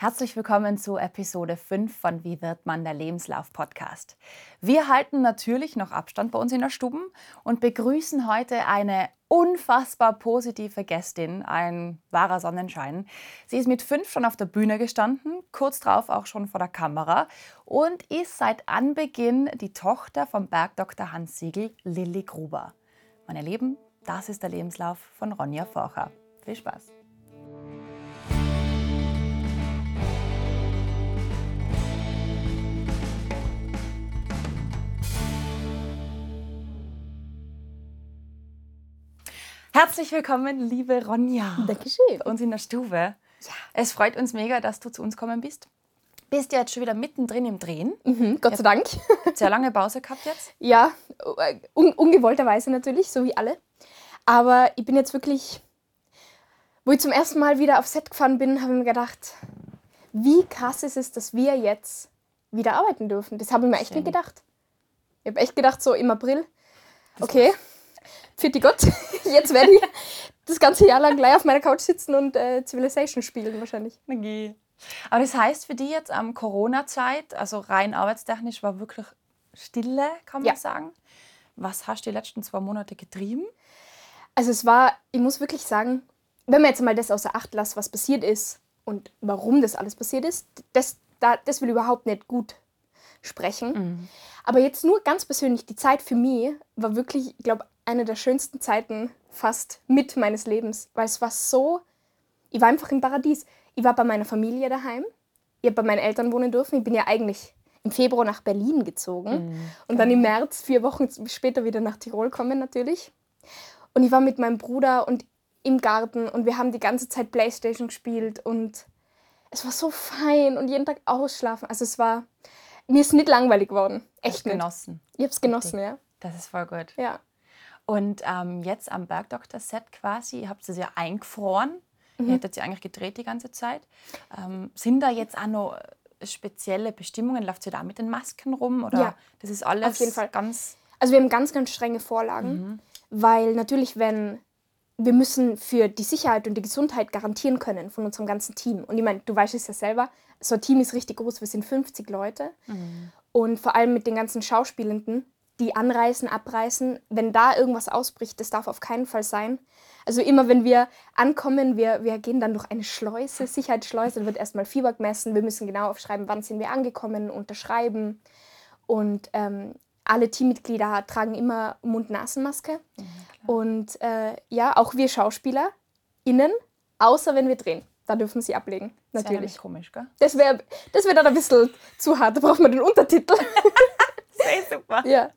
Herzlich willkommen zu Episode 5 von Wie wird man der Lebenslauf Podcast. Wir halten natürlich noch Abstand bei uns in der Stuben und begrüßen heute eine unfassbar positive Gästin, ein wahrer Sonnenschein. Sie ist mit fünf schon auf der Bühne gestanden, kurz darauf auch schon vor der Kamera und ist seit Anbeginn die Tochter vom Bergdoktor Hans Siegel, Lilly Gruber. Meine Lieben, das ist der Lebenslauf von Ronja Forcher. Viel Spaß! Herzlich willkommen, liebe Ronja. Dankeschön. Bei uns in der Stube. Ja. Es freut uns mega, dass du zu uns kommen bist. Bist ja jetzt schon wieder mittendrin im Drehen. Mhm, Gott sei Dank. Sehr lange Pause gehabt jetzt. Ja, un ungewollterweise natürlich, so wie alle. Aber ich bin jetzt wirklich, wo ich zum ersten Mal wieder auf Set gefahren bin, habe ich mir gedacht, wie krass ist es, dass wir jetzt wieder arbeiten dürfen. Das habe ich mir echt nicht gedacht. Ich habe echt gedacht, so im April, okay, für die Gott, jetzt werde ich das ganze Jahr lang gleich auf meiner Couch sitzen und äh, Civilization spielen wahrscheinlich. Okay. Aber das heißt für die jetzt am ähm, Corona-Zeit, also rein arbeitstechnisch, war wirklich Stille, kann man ja. sagen. Was hast du die letzten zwei Monate getrieben? Also es war, ich muss wirklich sagen, wenn man jetzt mal das außer Acht lässt, was passiert ist und warum das alles passiert ist, das, da, das will überhaupt nicht gut sprechen. Mhm. Aber jetzt nur ganz persönlich, die Zeit für mich war wirklich, ich glaube, eine der schönsten Zeiten fast mit meines Lebens, weil es war so, ich war einfach im Paradies. Ich war bei meiner Familie daheim, ich habe bei meinen Eltern wohnen dürfen. Ich bin ja eigentlich im Februar nach Berlin gezogen mhm. und dann im März, vier Wochen später, wieder nach Tirol kommen natürlich. Und ich war mit meinem Bruder und im Garten und wir haben die ganze Zeit Playstation gespielt und es war so fein und jeden Tag ausschlafen. Also es war, mir ist nicht langweilig geworden. Echt nicht. genossen. Ich habe es genossen, ja. Das ist voll gut. Ja. Und ähm, jetzt am Bergdoktor-Set quasi, ihr habt es ja eingefroren. Mhm. Ihr hättet sie eigentlich gedreht die ganze Zeit. Ähm, sind da jetzt auch noch spezielle Bestimmungen? Läuft sie da mit den Masken rum? Oder ja, das ist alles auf jeden Fall. ganz. Also wir haben ganz, ganz strenge Vorlagen, mhm. weil natürlich, wenn wir müssen für die Sicherheit und die Gesundheit garantieren können von unserem ganzen Team. Und ich meine, du weißt es ja selber, so ein Team ist richtig groß, wir sind 50 Leute. Mhm. Und vor allem mit den ganzen Schauspielenden, die anreisen, abreisen, wenn da irgendwas ausbricht, das darf auf keinen Fall sein. Also immer wenn wir ankommen, wir, wir gehen dann durch eine Schleuse, Sicherheitsschleuse, dann wird erstmal Fieber gemessen, wir müssen genau aufschreiben, wann sind wir angekommen, unterschreiben. Und ähm, alle Teammitglieder tragen immer Mund-Nasen-Maske. Mhm, und äh, ja, auch wir Schauspieler innen, außer wenn wir drehen. Da dürfen sie ablegen, natürlich. Das wäre komisch, gell? Das wäre das wär dann ein bisschen zu hart, da braucht man den Untertitel. Sehr super. Ja.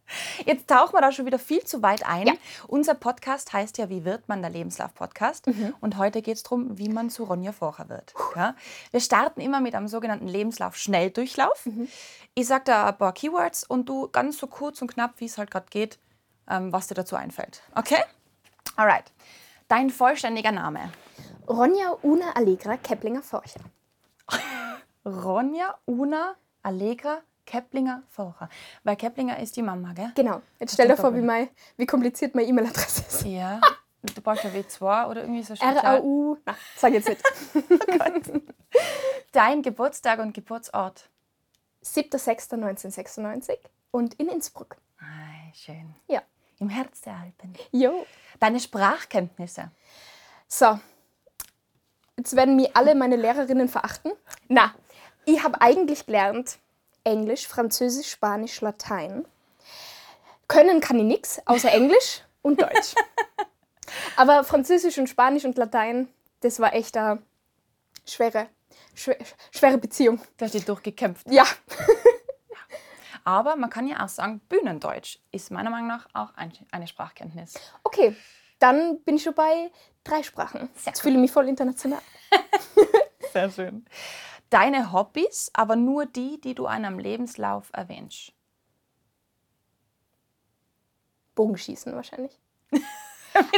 Jetzt tauchen wir da schon wieder viel zu weit ein. Ja. Unser Podcast heißt ja, wie wird man der Lebenslauf-Podcast? Mhm. Und heute geht es darum, wie man zu Ronja Vorher wird. Ja? Wir starten immer mit einem sogenannten Lebenslauf-Schnelldurchlauf. Mhm. Ich sage da ein paar Keywords und du ganz so kurz und knapp, wie es halt gerade geht, ähm, was dir dazu einfällt. Okay? Alright. Dein vollständiger Name? Ronja Una Allegra Keplinger Forcher. Ronja Una Allegra Keplinger Forcher. Weil Keplinger ist die Mama, gell? Genau. Jetzt stell dir vor, wie, mein, wie kompliziert meine E-Mail-Adresse ist. Ja. Du brauchst ja W2 oder irgendwie so R-A-U. Nein, sag jetzt nicht. oh Dein Geburtstag und Geburtsort? 7.6.1996 und in Innsbruck. Ah, schön. Ja. Im Herz der Alpen. Jo. Deine Sprachkenntnisse? So. Jetzt werden mir alle meine Lehrerinnen verachten. Na, ich habe eigentlich gelernt, Englisch, Französisch, Spanisch, Latein. Können kann ich nichts, außer Englisch und Deutsch. Aber Französisch und Spanisch und Latein, das war echt eine schwere, schwere, schwere Beziehung. Da hast du durchgekämpft. Ja. Aber man kann ja auch sagen, Bühnendeutsch ist meiner Meinung nach auch eine Sprachkenntnis. Okay, dann bin ich schon bei drei Sprachen. Sehr Jetzt fühle ich mich voll international. Sehr schön deine Hobbys, aber nur die, die du in einem Lebenslauf erwähnst? Bogenschießen wahrscheinlich.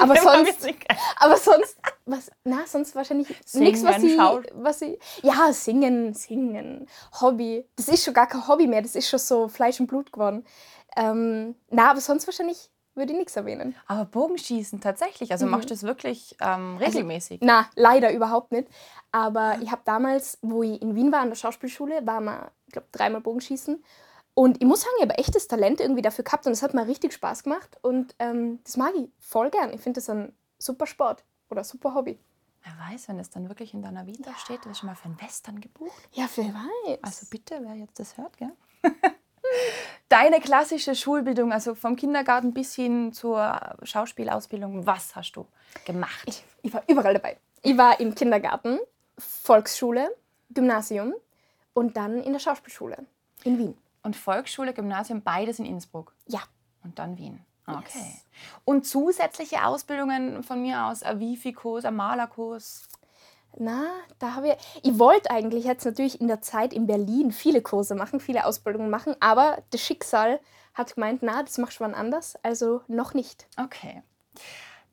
aber sonst, aber sonst, was, na, sonst wahrscheinlich nichts, was ich, was ich, ja, singen, singen, Hobby. Das ist schon gar kein Hobby mehr, das ist schon so Fleisch und Blut geworden. Ähm, na, aber sonst wahrscheinlich würde ich nichts erwähnen. Aber Bogenschießen tatsächlich, also machst du das wirklich ähm, regelmäßig? Na, leider überhaupt nicht. Aber ich habe damals, wo ich in Wien war, an der Schauspielschule, war mal, ich glaube, dreimal Bogenschießen. Und ich muss sagen, ich habe echtes Talent irgendwie dafür gehabt und es hat mir richtig Spaß gemacht. Und ähm, das mag ich voll gern. Ich finde das ein super Sport oder super Hobby. Wer weiß, wenn es dann wirklich in deiner Vita steht, wirst du schon mal für einen Western gebucht. Ja, wer weiß. Also bitte, wer jetzt das hört, gell? Deine klassische Schulbildung, also vom Kindergarten bis hin zur Schauspielausbildung, was hast du gemacht? Ich, ich war überall dabei. Ich war im Kindergarten, Volksschule, Gymnasium und dann in der Schauspielschule in Wien. Und Volksschule, Gymnasium, beides in Innsbruck. Ja. Und dann Wien. Okay. Yes. Und zusätzliche Ausbildungen von mir aus, ein Wifi-Kurs, ein Malerkurs. Na, da habe ich. Ich wollte eigentlich jetzt natürlich in der Zeit in Berlin viele Kurse machen, viele Ausbildungen machen, aber das Schicksal hat gemeint, na, das machst du wann anders, also noch nicht. Okay.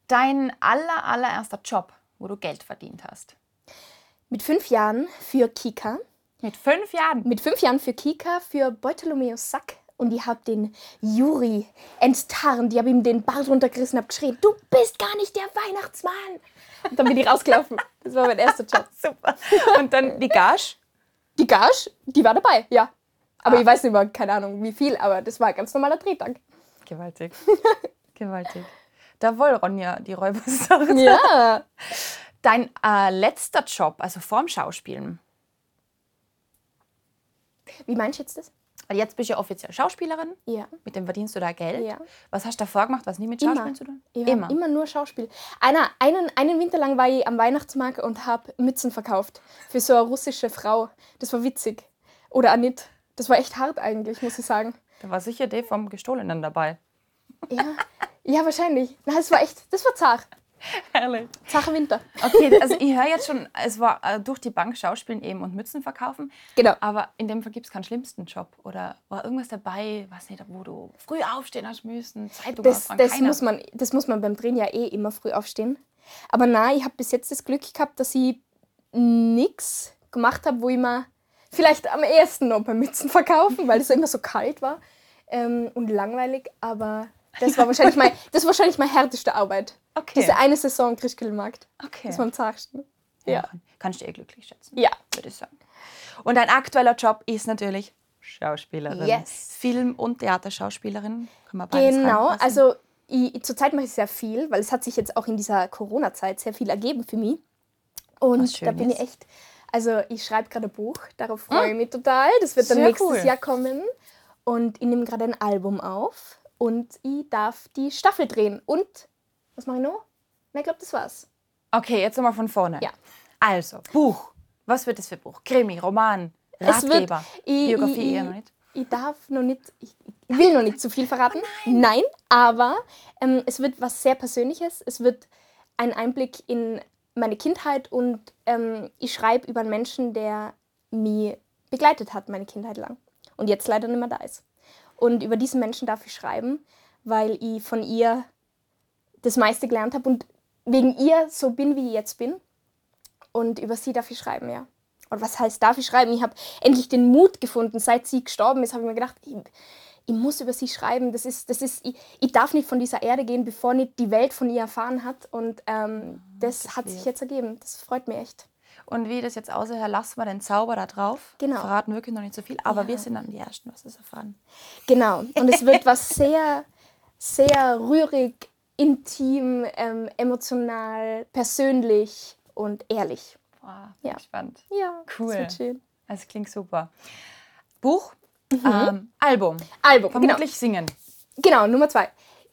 Dein aller, allererster Job, wo du Geld verdient hast. Mit fünf Jahren für Kika. Mit fünf Jahren. Mit fünf Jahren für Kika, für Bartholomäus Sack. Und ich habe den Juri enttarnt. Ich habe ihm den Bart runtergerissen und habe geschrien, du bist gar nicht der Weihnachtsmann. Und dann bin ich rausgelaufen. Das war mein erster Job. Super. Und dann die Gage. Die Gage, die war dabei, ja. Aber Ah. ich weiß nicht mehr, keine Ahnung wie viel, aber das war ein ganz normaler Drehtag. Gewaltig. Gewaltig. Da wohl, Ronja, die Räubersache. Ja. Dein äh, letzter Job, also vorm Schauspielen. Wie meinst du jetzt das? Weil Jetzt bist du ja offiziell Schauspielerin. Ja. Mit dem verdienst du da Geld. Ja. Was hast du davor gemacht, was nie mit Schauspielen Immer. zu tun? Ich immer. immer nur Schauspiel. Einer, einen, einen Winter lang war ich am Weihnachtsmarkt und habe Mützen verkauft. Für so eine russische Frau. Das war witzig. Oder auch nicht. Das war echt hart eigentlich, muss ich sagen. Da war sicher der vom Gestohlenen dabei. Ja, ja wahrscheinlich. Na, es war echt, das war zart. Herrlich. Zacher Winter. Okay, also ich höre jetzt schon, es war äh, durch die Bank Schauspielen eben und Mützen verkaufen. Genau. Aber in dem Fall gibt es keinen schlimmsten Job. Oder war irgendwas dabei, weiß nicht, wo du früh aufstehen hast müssen, Zeitung Das, das, keiner. muss man, das muss man beim Drehen ja eh immer früh aufstehen. Aber nein, ich habe bis jetzt das Glück gehabt, dass ich nichts gemacht habe, wo ich mir vielleicht am ersten noch beim Mützen verkaufen, weil es immer so kalt war ähm, und langweilig. Aber das war wahrscheinlich mein, das war wahrscheinlich meine härteste Arbeit. Okay. Diese eine Saison Christkindlmarkt. Okay. Das war am zartsten. ja. Ja. Kannst du eh glücklich schätzen. Ja. würde ich sagen. Und dein aktueller Job ist natürlich Schauspielerin. Yes. Film- und Theaterschauspielerin. Kann man beides Genau, also ich, zurzeit mache ich sehr viel, weil es hat sich jetzt auch in dieser Corona-Zeit sehr viel ergeben für mich. Und da bin ich echt, also ich schreibe gerade ein Buch, darauf freue ich mich total. Das wird dann Sehr nächstes cool. Jahr kommen. Und ich nehme gerade ein Album auf und ich darf die Staffel drehen. Und, was mache ich noch? Na, ich glaube, das war's. Okay, jetzt nochmal von vorne. Ja. Also, Buch. Was wird das für Buch? Krimi, Roman, Es wird- Ratgeber, ich- Biografie ich- eher noch nicht? Ich darf noch nicht, ich, ich will noch nicht zu viel verraten. nein. aber ähm, es wird was sehr Persönliches. Es wird ein Einblick in meine Kindheit und ähm, ich schreibe über einen Menschen, der mich begleitet hat, meine Kindheit lang. Und jetzt leider nicht mehr da ist. Und über diesen Menschen darf ich schreiben, weil ich von ihr das meiste gelernt habe und wegen ihr so bin, wie ich jetzt bin. Und über sie darf ich schreiben, ja. Oder was heißt, darf ich schreiben? Ich habe endlich den Mut gefunden. Seit sie gestorben ist, habe ich mir gedacht, ich, ich muss über sie schreiben. Das ist, das ist, ich, ich darf nicht von dieser Erde gehen, bevor nicht die Welt von ihr erfahren hat. Und ähm, das, das hat sich jetzt ergeben. Das freut mich echt. Und wie das jetzt aussieht, lassen wir den Zauber da drauf. Genau. Verraten wirklich noch nicht so viel, aber Ja. wir sind dann die Ersten, was das erfahren. Genau. Und es wird was sehr, sehr rührig, intim, ähm, emotional, persönlich und ehrlich. Bin Ja. gespannt. Ja, Cool. Das schön. Das klingt super. Buch, ähm, Album. Album, genau. Vermutlich singen. Genau, Nummer zwei.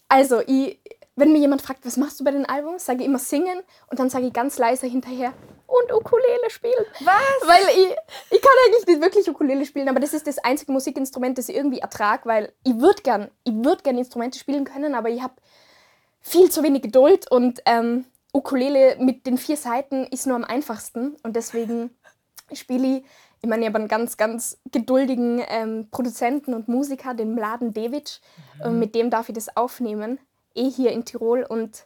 Also, ich, wenn mir jemand fragt, was machst du bei den Albums, sage ich immer singen und dann sage ich ganz leise hinterher und Ukulele spielen. Was? Weil ich, ich kann eigentlich nicht wirklich Ukulele spielen, aber das ist das einzige Musikinstrument, das ich irgendwie ertrage, weil ich würde gern, ich würd gern Instrumente spielen können, aber ich habe viel zu wenig Geduld und ähm, Ukulele mit den vier Seiten ist nur am einfachsten und deswegen spiele ich, ich meine, ich habe einen ganz, ganz geduldigen ähm, Produzenten und Musiker, den Mladen Devic, und mit dem darf ich das aufnehmen, eh hier in Tirol und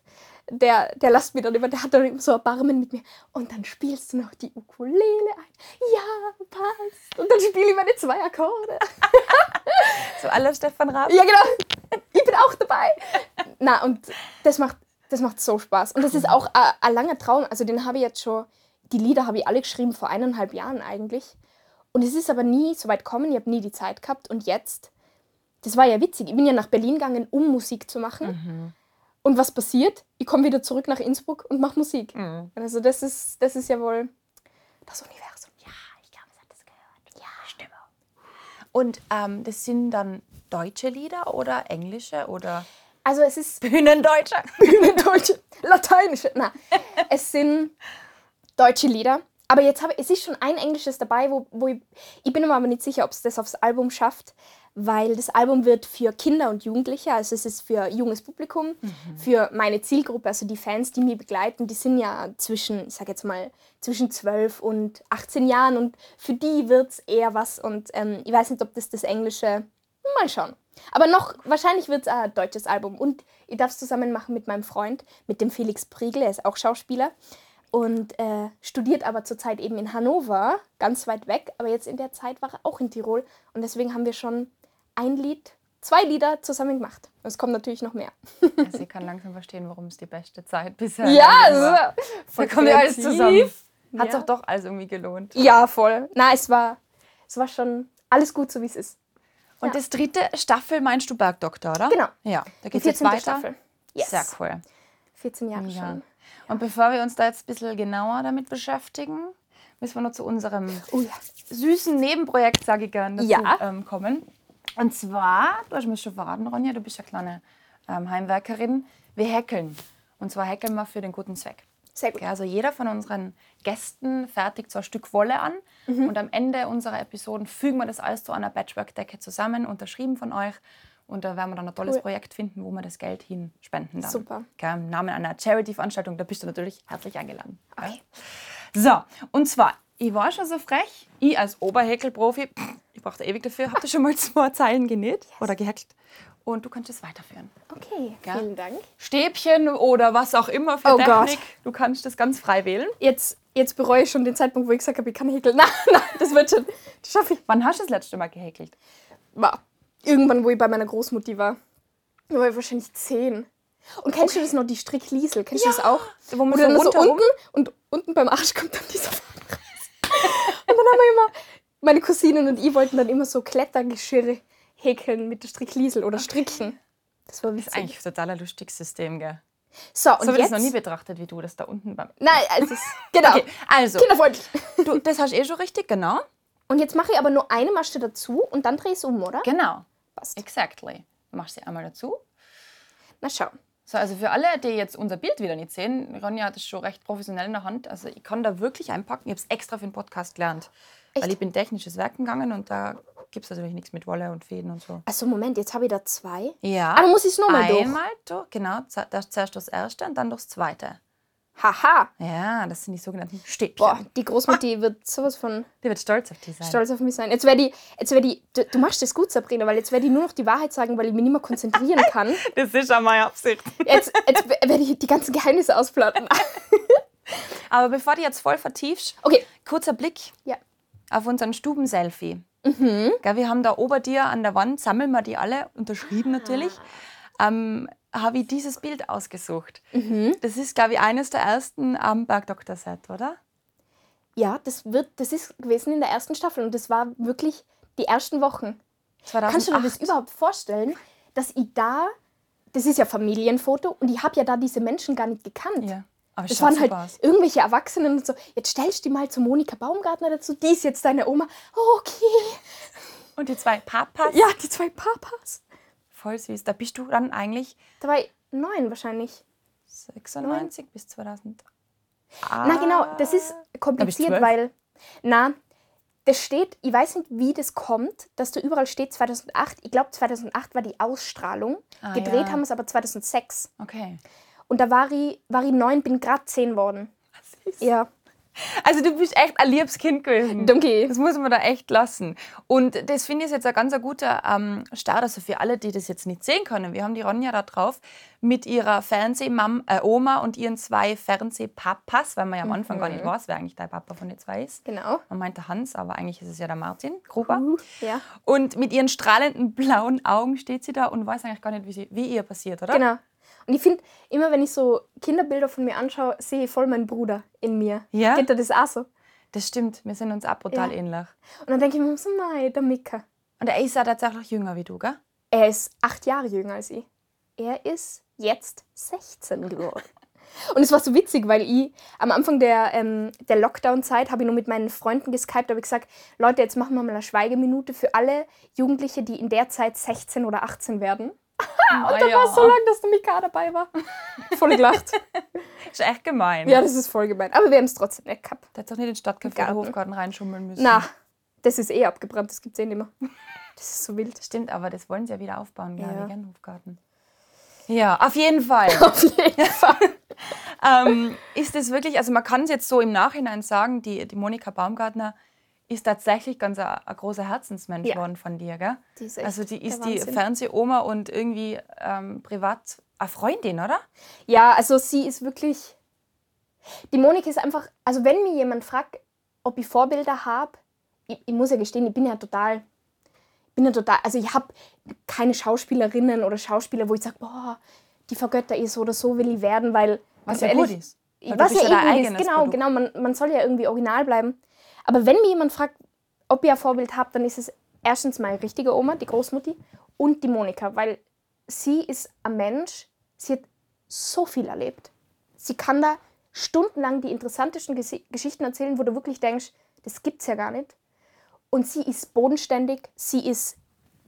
der, der lasst mir dann immer, der hat dann immer so Erbarmen mit mir. Und dann spielst du noch die Ukulele ein. Ja, passt. Und dann spiele ich meine zwei Akkorde. So aller Stefan Raab. Ja, genau. Ich bin auch dabei. Na, und das macht, das macht so Spaß. Und das ist auch ein- langer Traum. Also den habe ich jetzt schon, die Lieder habe ich alle geschrieben vor eineinhalb Jahren eigentlich. Und es ist aber nie so weit gekommen, ich habe nie die Zeit gehabt. Und jetzt, das war ja witzig, ich bin ja nach Berlin gegangen, um Musik zu machen. Und was passiert? Ich komme wieder zurück nach Innsbruck und mache Musik. Also das ist, das ist ja wohl das Universum. Ja, ich glaube, es hat das gehört. Ja, Stimme. Und ähm, das sind dann deutsche Lieder oder englische oder Also es ist Bühnendeutsche? deutsche, lateinische. Na, es sind deutsche Lieder. Aber jetzt habe es ist schon ein englisches dabei, wo, wo ich, ich bin mir aber nicht sicher, ob es das aufs Album schafft, weil das Album wird für Kinder und Jugendliche, also es ist für junges Publikum, für meine Zielgruppe, also die Fans, die mich begleiten, die sind ja zwischen, ich sage jetzt mal, zwischen 12 und 18 Jahren und für die wird es eher was und ähm, ich weiß nicht, ob das das Englische, mal schauen. Aber noch, wahrscheinlich wird es ein deutsches Album und ich darf es zusammen machen mit meinem Freund, mit dem Felix Priegel, er ist auch Schauspieler und äh, studiert aber zurzeit eben in Hannover, ganz weit weg. Aber jetzt in der Zeit war er auch in Tirol und deswegen haben wir schon ein Lied, zwei Lieder zusammen gemacht. Es kommt natürlich noch mehr. Also ich kann langsam verstehen, warum es die beste Zeit bisher Ja, war. voll Da kommt ja alles zusammen. Hat Ja. doch doch alles irgendwie gelohnt. Ja, voll. Na, es war, es war schon alles gut, so wie es ist. Und Ja. das dritte Staffel meinst du Bergdoktor, oder? Genau. Ja, da geht es jetzt 14. weiter. Staffel. Yes. Sehr cool. 14 Jahre Ja. schon. Und bevor wir uns da jetzt ein bisschen genauer damit beschäftigen, müssen wir noch zu unserem Oh ja. süßen Nebenprojekt, sage ich gerne, dazu Ja. ähm, kommen. Und zwar, du hast mir schon verraten, Ronja, du bist ja kleine ähm, Heimwerkerin. Wir häkeln. Und zwar häkeln wir für den guten Zweck. Sehr gut. Ja, also jeder von unseren Gästen fertigt so ein Stück Wolle an Mhm. und am Ende unserer Episoden fügen wir das alles zu einer Patchwork-Decke zusammen, unterschrieben von euch. Und da werden wir dann ein tolles Cool. Projekt finden, wo wir das Geld hin spenden dann. Super. Gell, Im Namen einer Charity-Veranstaltung, da bist du natürlich herzlich eingeladen. Okay. So, und zwar, ich war schon so frech, ich als Oberhäkelprofi, ich brauchte ewig dafür, habe da schon mal zwei Zeilen genäht oder gehäkelt. Und du kannst es weiterführen. Okay, Ja. vielen Dank. Stäbchen oder was auch immer für Oh Technik, Gott. du kannst das ganz frei wählen. Jetzt, jetzt bereue ich schon den Zeitpunkt, wo ich gesagt habe, ich kann häkeln. Nein, nein, das wird schon. Das schaffe ich. Wann hast du das letzte Mal gehäkelt? war irgendwann, wo ich bei meiner Großmutti war. Da war ich wahrscheinlich zehn. Und kennst du das noch, die Strickliesel? Kennst du das auch? Wo man so dann so unten und unten beim Arsch kommt dann dieser Faden raus. Und dann haben wir immer, meine Cousinen und ich wollten dann immer so Klettergeschirre häkeln mit der Strickliesel oder stricken. Das war Das witzig. ist eigentlich ein totaler lustiges System, gell? so, und So habe ich das noch nie betrachtet, wie du das da unten beim. Nein, also genau. Okay, also, Kinderfreundlich. du, das hast du eh schon richtig, genau. Und jetzt mache ich aber nur eine Masche dazu und dann drehe ich es um, oder? Genau, Passt. exactly. Machst sie einmal dazu. Na schau. So, also für alle, die jetzt unser Bild wieder nicht sehen, Ronja hat es schon recht professionell in der Hand. Also ich kann da wirklich einpacken. Ich habe es extra für den Podcast gelernt. Echt? Weil ich bin technisches Werken gegangen und da gibt es natürlich nichts mit Wolle und Fäden und so. Also Moment, jetzt habe ich da zwei. Ja. Ah, dann muss ich es nochmal durch. Einmal durch, genau. Zuerst das erste und dann das zweite. Haha. Ja, das sind die sogenannten Stäbchen. Boah, die Großmutti wird sowas von Die wird stolz auf die sein. stolz auf mich sein. Jetzt werde die, jetzt werde die, du, du machst das gut, Sabrina, weil jetzt werde ich nur noch die Wahrheit sagen, weil ich mich nicht mehr konzentrieren kann. Das ist schon meine Absicht. Jetzt, jetzt werde ich die ganzen Geheimnisse ausplatten. Aber bevor du jetzt voll vertiefst, Okay, kurzer Blick ja. auf unseren Stubenselfie. Gell, wir haben da ober dir an der Wand, sammeln wir die alle, unterschrieben natürlich, ähm, habe ich dieses Bild ausgesucht. Das ist, glaube ich, eines der ersten am Bergdoktor-Set, oder? Ja, das, wird, das ist gewesen in der ersten Staffel und das war wirklich die ersten Wochen. 2008. Kannst du dir das überhaupt vorstellen, dass ich da, das ist ja Familienfoto und ich habe ja da diese Menschen gar nicht gekannt. Ja, aber Das waren halt aus. irgendwelche Erwachsenen und so. Jetzt stellst du die mal zu Monika Baumgartner dazu. Die ist jetzt deine Oma. Okay. Und die zwei Papas, Ja, die zwei Papas. Voll süß. Da bist du dann eigentlich Da war ich neun wahrscheinlich. 96 bis 2000. Na genau, das ist kompliziert, zwölf. weil, na, das steht, ich weiß nicht, wie das kommt, dass da überall steht 2008. Ich glaube, 2008 war die Ausstrahlung. Ah, Gedreht ja. haben wir es aber 2006. Okay. Und da war ich, war ich neun, bin gerade zehn worden. Ja, Also du bist echt ein liebes Kind gewesen. danke. Das muss man da echt lassen. Und das finde ich jetzt ein ganz guter ähm, Start, also für alle, die das jetzt nicht sehen können. Wir haben die Ronja da drauf mit ihrer Fernsehmam, äh, Oma und ihren zwei Fernsehpapas, weil man ja am Anfang gar nicht weiß, wer eigentlich der Papa von den zwei ist. Genau. Man meinte Hans, aber eigentlich ist es ja der Martin Gruber. Ja. Und mit ihren strahlenden blauen Augen steht sie da und weiß eigentlich gar nicht, wie, sie, wie ihr passiert, oder? Genau. Und ich finde, immer wenn ich so Kinderbilder von mir anschaue, sehe ich voll meinen Bruder in mir. Ja? Geht dir das auch so? Das stimmt, wir sind uns auch brutal Ja. ähnlich. Und dann denke ich mir so, nein, der Mika. Und er ist ja tatsächlich jünger wie du, gell? Er ist acht Jahre jünger als ich. Er ist jetzt 16 geworden. Und es war so witzig, weil ich am Anfang der, ähm, der Lockdown-Zeit habe ich nur mit meinen Freunden geskypt, habe ich gesagt, Leute, jetzt machen wir mal eine Schweigeminute für alle Jugendliche, die in der Zeit 16 oder 18 werden. Und Da war es so lang, dass der Mika dabei war. Voll gelacht. Ist echt gemein. ja, das ist voll gemein. Aber wir haben es trotzdem nicht gehabt. Der hat doch nicht in den Stadtcafé oder Garten. Hofgarten reinschummeln müssen. Na, das ist eh abgebrannt, das gibt es eh nicht mehr. Das ist so wild. Stimmt, aber das wollen sie ja wieder aufbauen, glaube Ja. ich, gell, Hofgarten. Ja, auf jeden Fall. Auf jeden Fall. ähm, ist es wirklich, also man kann es jetzt so im Nachhinein sagen, die, die Monika Baumgartner ist tatsächlich ganz ein, ein großer Herzensmensch Ja. von dir, gell? Die ist echt also die ist die. Fernsehoma und irgendwie ähm, privat eine Freundin, oder? Ja, also sie ist wirklich. Die Monika ist einfach. Also, wenn mir jemand fragt, ob ich Vorbilder habe, ich, ich muss ja gestehen, ich bin ja total. Bin ja total. Also, ich habe keine Schauspielerinnen oder Schauspieler, wo ich sage, boah, die vergötter ich so oder so will ich werden, weil. Was ja ehrlich, gut ist. Weil bist ja ja gut ist. eigenes Genau, Produkt. genau. Man, man soll ja irgendwie original bleiben. Aber wenn mir jemand fragt, ob ich ein Vorbild habe, dann ist es erstens meine richtige Oma, die Großmutti, und die Monika, weil sie ist ein Mensch, sie hat so viel erlebt. Sie kann da stundenlang die interessantesten Gesi- Geschichten erzählen, wo du wirklich denkst, das gibt's ja gar nicht. Und sie ist bodenständig, sie ist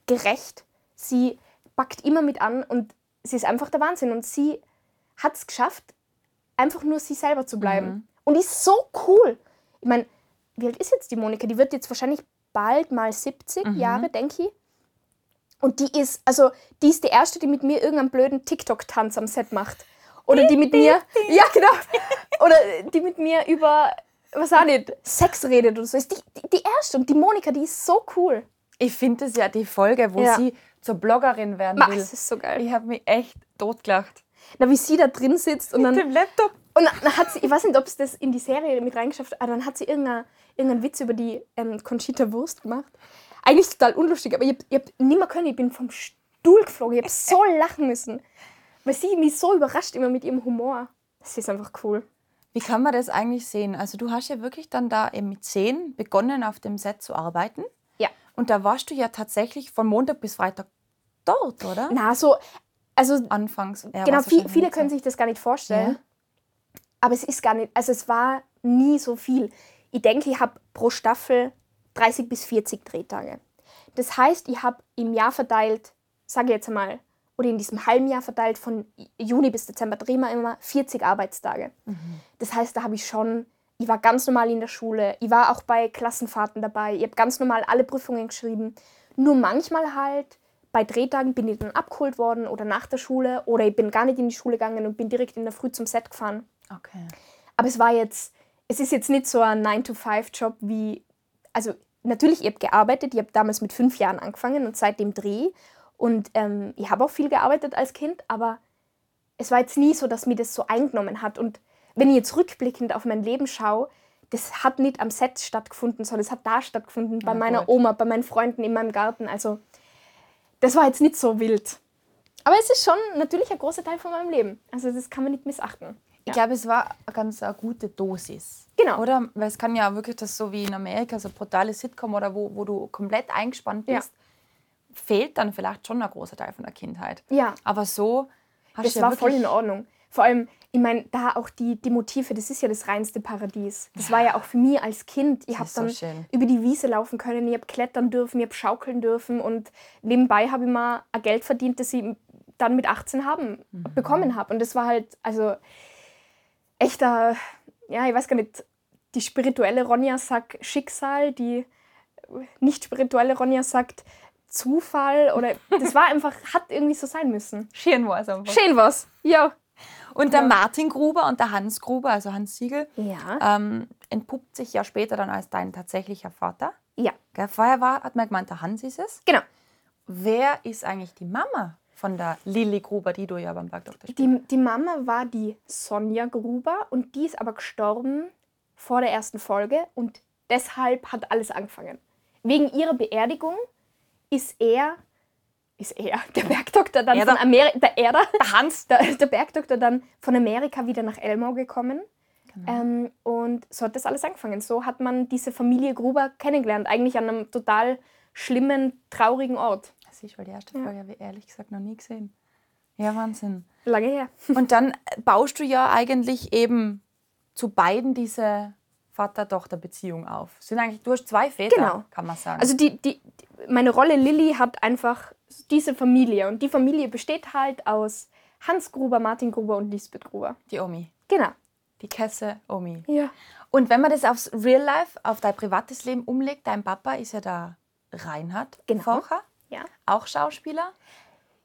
gerecht, sie packt immer mit an und sie ist einfach der Wahnsinn. Und sie hat es geschafft, einfach nur sie selber zu bleiben. Und die ist so cool. Ich meine, wie alt ist jetzt die Monika? Die wird jetzt wahrscheinlich bald mal 70 Jahre, denke ich. Und die ist, also, die ist die erste, die mit mir irgendeinen blöden TikTok-Tanz am Set macht. Oder die mit mir, ja genau, oder die mit mir über, was auch nicht, Sex redet oder so. Ist die, die, die erste. Und die Monika, die ist so cool. Ich finde es ja die Folge, wo Ja. sie zur Bloggerin werden Ma, will. das ist so geil. Ich habe mich echt totgelacht. Na, wie sie da drin sitzt und dann Mit dem Laptop. Und dann hat sie, ich weiß nicht, ob es das in die Serie mit reingeschafft hat, aber dann hat sie irgendeine, irgendeinen Witz über die ähm, Conchita Wurst gemacht. Eigentlich total unlustig, aber ich hab, ich hab nicht mehr können, ich bin vom Stuhl geflogen. Ich hab so lachen müssen. Weil sie mich so überrascht immer mit ihrem Humor. Das ist einfach cool. Wie kann man das eigentlich sehen? Also du hast ja wirklich dann da eben mit zehn begonnen, auf dem Set zu arbeiten. Ja. Und da warst du ja tatsächlich von Montag bis Freitag dort, oder? Na, so, also Anfangs. Ja, genau, viel, viele können sich das gar nicht vorstellen. Ja. Aber es ist gar nicht, also es war nie so viel. Ich denke, ich habe pro Staffel 30 bis 40 Drehtage. Das heißt, ich habe im Jahr verteilt, sage ich jetzt einmal, oder in diesem halben Jahr verteilt, von Juni bis Dezember drehen wir immer 40 Arbeitstage. Das heißt, da habe ich schon, ich war ganz normal in der Schule, ich war auch bei Klassenfahrten dabei, ich habe ganz normal alle Prüfungen geschrieben. Nur manchmal halt, bei Drehtagen bin ich dann abgeholt worden oder nach der Schule oder ich bin gar nicht in die Schule gegangen und bin direkt in der Früh zum Set gefahren. Okay. Aber es war jetzt, es ist jetzt nicht so ein 9-to-5-Job wie, also natürlich, ich habe gearbeitet, ich habe damals mit fünf Jahren angefangen und seitdem Dreh. Und ähm, ich habe auch viel gearbeitet als Kind, aber es war jetzt nie so, dass mir das so eingenommen hat. Und wenn ich jetzt rückblickend auf mein Leben schaue, das hat nicht am Set stattgefunden, sondern es hat da stattgefunden, bei Ja, meiner gut. Oma, bei meinen Freunden in meinem Garten. Also das war jetzt nicht so wild. Aber es ist schon natürlich ein großer Teil von meinem Leben. Also das kann man nicht missachten. Ich glaube, es war eine ganz eine gute Dosis. Genau. Oder? Weil es kann ja wirklich das so wie in Amerika, so brutale Sitcom oder wo, wo du komplett eingespannt Ja. bist, fehlt dann vielleicht schon ein großer Teil von der Kindheit. Ja. Aber so hast Das du ja war voll in Ordnung. Vor allem, ich meine, da auch die, die Motive, das ist ja das reinste Paradies. Das war ja auch für mich als Kind. Ich habe ist so dann schön. über die Wiese laufen können, ich habe klettern dürfen, ich habe schaukeln dürfen und nebenbei habe ich mal ein Geld verdient, das ich dann mit 18 haben, Mhm. bekommen habe. Und das war halt, also echter, ja, ich weiß gar nicht, die spirituelle Ronja sagt Schicksal, die nicht spirituelle Ronja sagt Zufall oder das war einfach, hat irgendwie so sein müssen. Schön war es einfach. Schön was. Ja. Und der Martin Gruber und der Hans Gruber, also Hans Siegel, Ja. ähm, entpuppt sich ja später dann als dein tatsächlicher Vater. Ja, Gell? Vorher war, hat man gemeint, der Hans ist es. genau. Wer ist eigentlich die Mama von der Lilly Gruber, die du ja beim Bergdoktor? Die, die Mama war die Sonja Gruber und die ist aber gestorben vor der ersten Folge und deshalb hat alles angefangen. Wegen ihrer Beerdigung ist er ist er, der Bergdoktor dann Erder. von Amerika, der Erder, Der Hans. der, der Bergdoktor dann von Amerika wieder nach Elmau gekommen. Genau. Ähm, und so hat das alles angefangen. So hat man diese Familie Gruber kennengelernt, eigentlich an einem total schlimmen, traurigen Ort. Das ist weil die erste Folge habe ich ehrlich gesagt noch nie gesehen. Ja, Wahnsinn. Lange her. Und dann baust du ja eigentlich eben zu beiden diese Vater-Tochter-Beziehung auf. Sind eigentlich, du hast zwei Väter, Genau. kann man sagen. Also die, die, meine Rolle Lilly hat einfach diese Familie. Und die Familie besteht halt aus Hans Gruber, Martin Gruber und Lisbeth Gruber. die Omi. Genau. Die Kesse Omi. Ja. Und wenn man das aufs Real Life, auf dein privates Leben umlegt, dein Papa ist ja da Reinhard Genau. Focher, Ja. auch Schauspieler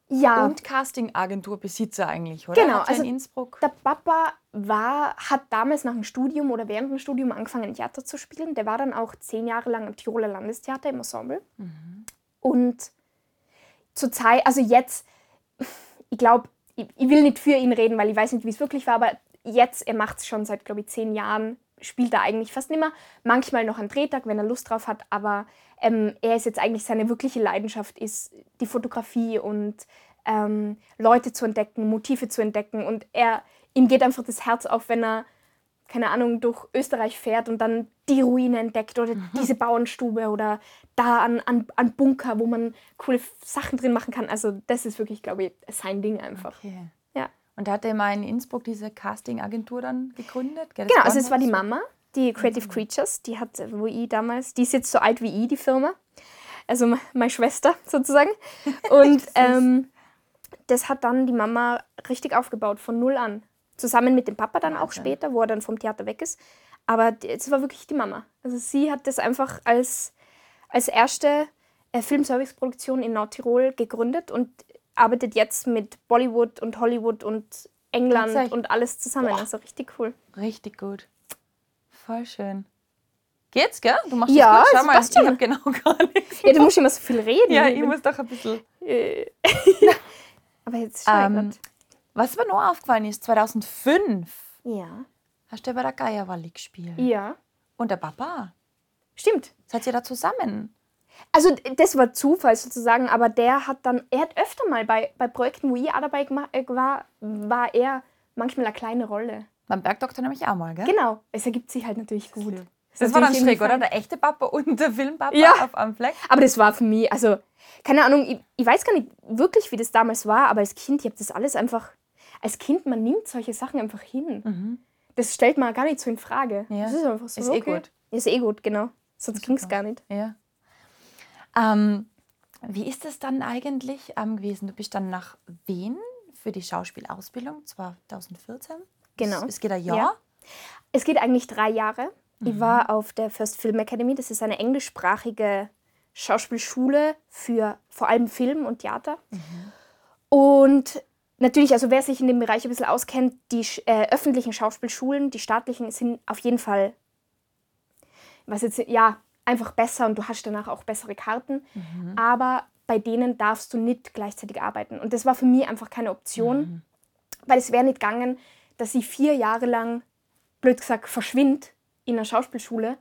Ja. und Castingagenturbesitzer eigentlich, oder? Genau, also in Innsbruck. Der Papa war, hat damals nach dem Studium oder während dem Studium angefangen, Theater zu spielen. Der war dann auch zehn Jahre lang am Tiroler Landestheater im Ensemble. Und zur Zeit, also jetzt, ich glaube, ich, ich will nicht für ihn reden, weil ich weiß nicht, wie es wirklich war, aber jetzt, er macht es schon seit, glaube ich, zehn Jahren, spielt er eigentlich fast nimmer. Manchmal noch am Drehtag, wenn er Lust drauf hat, aber ähm, er ist jetzt eigentlich seine wirkliche Leidenschaft, ist die Fotografie und ähm, Leute zu entdecken, Motive zu entdecken. Und er, ihm geht einfach das Herz auf, wenn er, keine Ahnung, durch Österreich fährt und dann die Ruine entdeckt oder diese Bauernstube oder da an, an, an Bunker, wo man coole Sachen drin machen kann. Also das ist wirklich, glaube ich, sein Ding einfach. Okay. Ja. Und da hat er mal in Innsbruck diese Castingagentur dann gegründet? gell? Genau, also es war die. Mama, die Creative Creatures, die hat, wo ich damals, die ist jetzt so alt wie ich, die Firma. Also me- meine Schwester sozusagen. Und ähm, das hat dann die Mama richtig aufgebaut, von null an. Zusammen mit dem Papa dann auch später, wo er dann vom Theater weg ist. Aber es war wirklich die Mama. Also sie hat das einfach als, als erste äh, Filmservice-Produktion in Nordtirol gegründet und arbeitet jetzt mit Bollywood und Hollywood und England und alles zusammen. Boah. Also richtig cool. Richtig gut. Voll schön. Geht's, gell? Du machst Ja, das gut. Schau mal, ich habe genau gar nichts. Ja, du musst immer so viel reden. Ja, ich muss doch ein bisschen. Äh. Aber jetzt Ähm, was mir noch aufgefallen ist, 2005 Ja. hast du ja bei der Geierwalli gespielt. Ja. Und der Papa. Stimmt. Seid ihr da zusammen? Also das war Zufall sozusagen, aber der hat dann, er hat öfter mal bei, bei Projekten, wo ich auch dabei äh, war, war er manchmal eine kleine Rolle. Beim Bergdoktor nämlich auch mal, gell? Genau, es ergibt sich halt natürlich gut. Das ist war dann schräg, oder? Der echte Papa und der Filmpapa Ja. auf einem Fleck. Aber das war für mich, also keine Ahnung, ich, ich weiß gar nicht wirklich, wie das damals war, aber als Kind, ich habe das alles einfach, als Kind, man nimmt solche Sachen einfach hin. Das stellt man gar nicht so in Frage. Mhm. Ja. Das ist einfach so. Ist eh okay. gut. Ist eh gut, genau. Sonst ging es gar nicht. Ja. Ähm, wie ist es dann eigentlich ähm, gewesen? Du bist dann nach Wien für die Schauspielausbildung 2014. Genau. Es, geht ein Jahr. Ja. Es geht eigentlich drei Jahre. Ich war auf der First Film Academy. Das ist eine englischsprachige Schauspielschule für vor allem Film und Theater. Und natürlich, also wer sich in dem Bereich ein bisschen auskennt, die äh, öffentlichen Schauspielschulen, die staatlichen, sind auf jeden Fall, was jetzt, ja, einfach besser und du hast danach auch bessere Karten. Aber bei denen darfst du nicht gleichzeitig arbeiten. Und das war für mich einfach keine Option, weil es wäre nicht gegangen, dass ich vier Jahre lang, blöd gesagt, verschwinde in einer Schauspielschule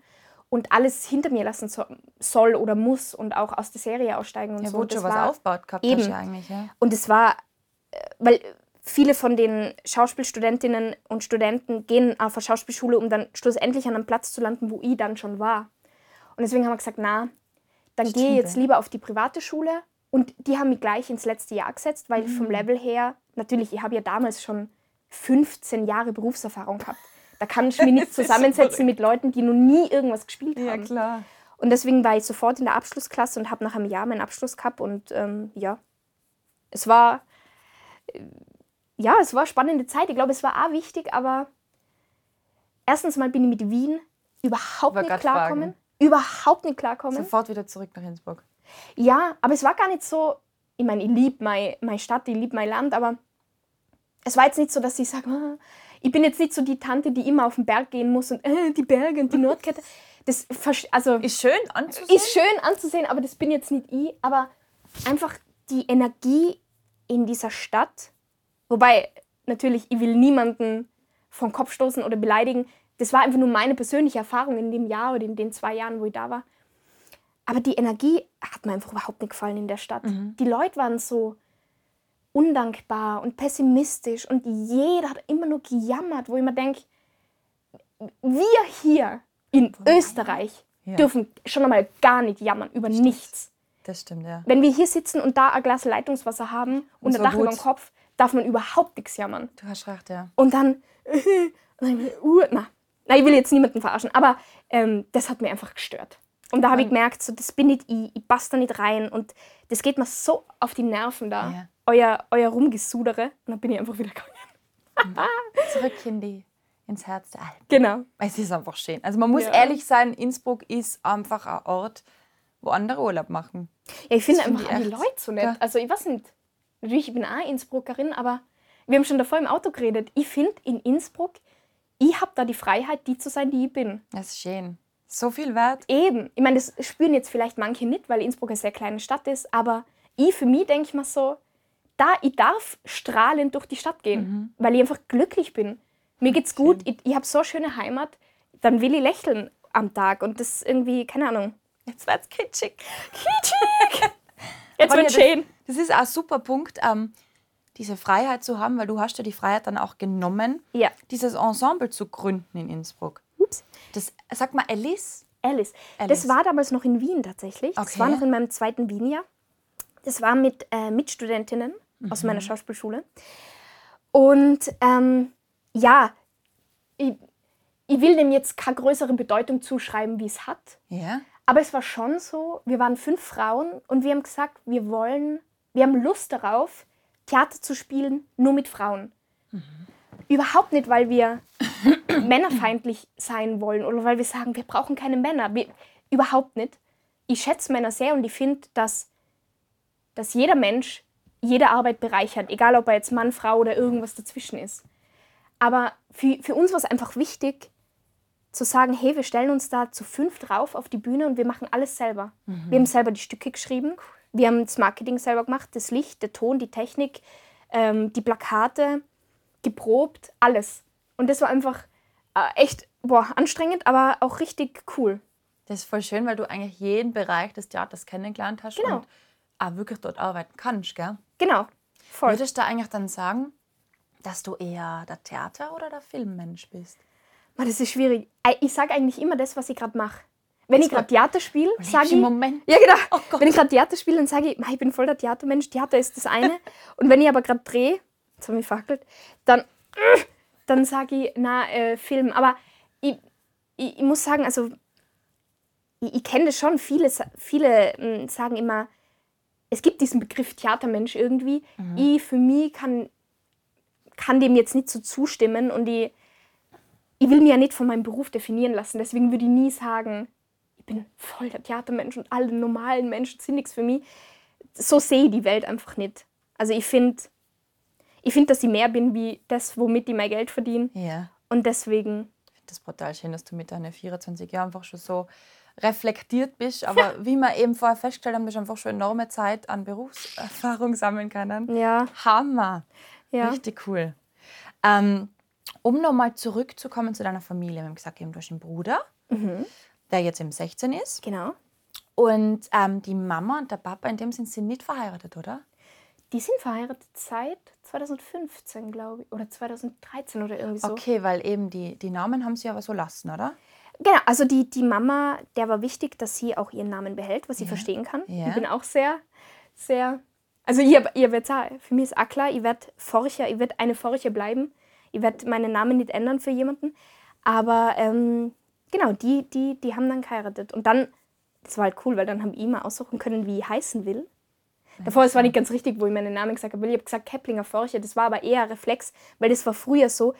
und alles hinter mir lassen so, soll oder muss und auch aus der Serie aussteigen und Ja, so. du Das schon was war- aufgebaut gehabt eben. ja eigentlich. Ja. und es war, äh, weil viele von den Schauspielstudentinnen und Studenten gehen auf eine Schauspielschule, um dann schlussendlich an einem Platz zu landen, wo ich dann schon war. Und deswegen haben wir gesagt, na, dann gehe ich jetzt lieber auf die private Schule. Und die haben mich gleich ins letzte Jahr gesetzt, weil Mhm. vom Level her, natürlich, ich habe ja damals schon 15 Jahre Berufserfahrung gehabt. Da kann ich mich nicht zusammensetzen mit Leuten, die noch nie irgendwas gespielt ja, haben. klar. Und deswegen war ich sofort in der Abschlussklasse und habe nach einem Jahr meinen Abschluss gehabt. Und ähm, ja, es war, äh, ja, es war eine spannende Zeit. Ich glaube, es war auch wichtig, aber erstens mal bin ich mit Wien überhaupt Wollte nicht klarkommen. fragen. Überhaupt nicht klarkommen. Sofort wieder zurück nach Innsbruck. Ja, aber es war gar nicht so, ich meine, ich liebe meine, meine Stadt, ich liebe mein Land, aber es war jetzt nicht so, dass ich sage, ah, ich bin jetzt nicht so die Tante, die immer auf den Berg gehen muss und äh, die Berge und die Nordkette. Das also, Ist schön anzusehen. ist schön anzusehen, aber das bin jetzt nicht ich. Aber einfach die Energie in dieser Stadt, wobei natürlich, ich will niemanden vom Kopf stoßen oder beleidigen. Das war einfach nur meine persönliche Erfahrung in dem Jahr oder in den zwei Jahren, wo ich da war. Aber die Energie hat mir einfach überhaupt nicht gefallen in der Stadt. Die Leute waren so undankbar und pessimistisch und jeder hat immer nur gejammert, wo ich mir denke, wir hier in Österreich Ja. dürfen schon einmal gar nicht jammern über nichts. Das stimmt, ja. Wenn wir hier sitzen und da ein Glas Leitungswasser haben und so ein Dach gut. über dem Kopf, darf man überhaupt nichts jammern. Du hast recht, ja. Und dann, und dann uh, na, na, ich will jetzt niemanden verarschen, aber ähm, das hat mir einfach gestört. Und da habe ich gemerkt, so, das bin nicht ich, ich passe da nicht rein und das geht mir so auf die Nerven da, Ja. euer, euer Rumgesudere. Und dann bin ich einfach wieder gegangen. Zurück in die, ins Herz der Alpen. Genau. Es ist einfach schön. Also man muss Ja. ehrlich sein, Innsbruck ist einfach ein Ort, wo andere Urlaub machen. Ja, ich finde find einfach auch die. Leute so nett. Ja. Also ich weiß nicht, natürlich, ich bin auch Innsbruckerin, aber wir haben schon davor im Auto geredet. Ich finde in Innsbruck, ich habe da die Freiheit, die zu sein, die ich bin. Das ist schön. So viel wert. Eben. Ich meine, das spüren jetzt vielleicht manche nicht, weil Innsbruck eine sehr kleine Stadt ist, aber ich für mich denke ich mir so, da ich darf strahlend durch die Stadt gehen, weil ich einfach glücklich bin. Mir geht's gut, ich, ich habe so eine schöne Heimat, dann will ich lächeln am Tag und das irgendwie, keine Ahnung. Jetzt wird's kitschig. Kitschig! Jetzt wird ja, schön. Das, das ist auch ein super Punkt, ähm, diese Freiheit zu haben, weil du hast ja die Freiheit dann auch genommen, Ja. dieses Ensemble zu gründen in Innsbruck. Das, sag mal, Alice. Alice. Alice. Das war damals noch in Wien tatsächlich. Das Okay. war noch in meinem zweiten Wien-Jahr. Das war mit äh, Mitstudentinnen aus Mhm. meiner Schauspielschule. Und ähm, ja, ich, ich will dem jetzt keine größere Bedeutung zuschreiben, wie es hat. Ja. Aber es war schon so, wir waren fünf Frauen und wir haben gesagt, wir wollen, wir haben Lust darauf, Theater zu spielen, nur mit Frauen. Überhaupt nicht, weil wir männerfeindlich sein wollen oder weil wir sagen, wir brauchen keine Männer. Wir, überhaupt nicht. Ich schätze Männer sehr und ich finde, dass, dass jeder Mensch jede Arbeit bereichert, egal ob er jetzt Mann, Frau oder irgendwas dazwischen ist. Aber für, für uns war es einfach wichtig, zu sagen, hey, wir stellen uns da zu fünf drauf auf die Bühne und wir machen alles selber. Wir haben selber die Stücke geschrieben, wir haben das Marketing selber gemacht, das Licht, der Ton, die Technik, ähm, die Plakate, geprobt, alles. Und das war einfach äh, echt boah, anstrengend, aber auch richtig cool. Das ist voll schön, weil du eigentlich jeden Bereich des Theaters kennengelernt hast Genau. und auch wirklich dort arbeiten kannst, gell? Genau, voll. Würdest du eigentlich dann sagen, dass du eher der Theater- oder der Filmmensch bist? Man, das ist schwierig. Ich sage eigentlich immer das, was ich gerade mache. Wenn ich gerade Theater spiele, sage ich... Moment. Ja, genau. Oh wenn ich gerade Theater spiele, dann sage ich, "Mei, ich bin voll der Theatermensch. Theater ist das eine. Und wenn ich aber gerade drehe, ich fackelt, dann, dann sage ich, na, äh, Film. Aber ich, ich, ich muss sagen, also ich, ich kenne das schon. Viele, viele mh, sagen immer, es gibt diesen Begriff Theatermensch irgendwie. Ich für mich kann, kann dem jetzt nicht so zustimmen und ich, ich will mir ja nicht von meinem Beruf definieren lassen. Deswegen würde ich nie sagen, ich bin voll der Theatermensch und alle normalen Menschen sind nichts für mich. So sehe ich die Welt einfach nicht. Also ich finde, ich find, dass ich mehr bin wie das, womit ich mein Geld verdiene. Ja. Und deswegen, Ich finde das brutal schön, dass du mit deinen 24 Jahren einfach schon so reflektiert bist. Aber wie wir eben vorher festgestellt haben, du hast einfach schon enorme Zeit an Berufserfahrung sammeln können. ja, Hammer. ja. Richtig cool. Ähm, um nochmal zurückzukommen zu deiner Familie. Wir haben gesagt, eben, du hast einen Bruder, der jetzt eben 16 ist. Genau. Und ähm, die Mama und der Papa in dem Sinn sind nicht verheiratet, oder? Die sind verheiratet seit 2015, glaube ich. Oder 2013 oder irgendwie so. Okay, weil eben die, die Namen haben sie aber so lassen, oder? Genau, also die, die Mama, der war wichtig, dass sie auch ihren Namen behält, was ich verstehen kann. Ja. Ich bin auch sehr, sehr. Also ihr, ihr werdet sagen, für mich ist auch klar, ich werde Forcher, ich werde eine Forcher bleiben. Ich werde meinen Namen nicht ändern für jemanden. Aber ähm, genau, die, die, die haben dann geheiratet. Und dann, das war halt cool, weil dann haben ich mal aussuchen können, wie ich heißen will. Davor, es war nicht ganz richtig, wo ich meinen Namen gesagt habe. weil Ich habe gesagt Keplinger Forcher. Das war aber eher ein Reflex, weil das war früher so.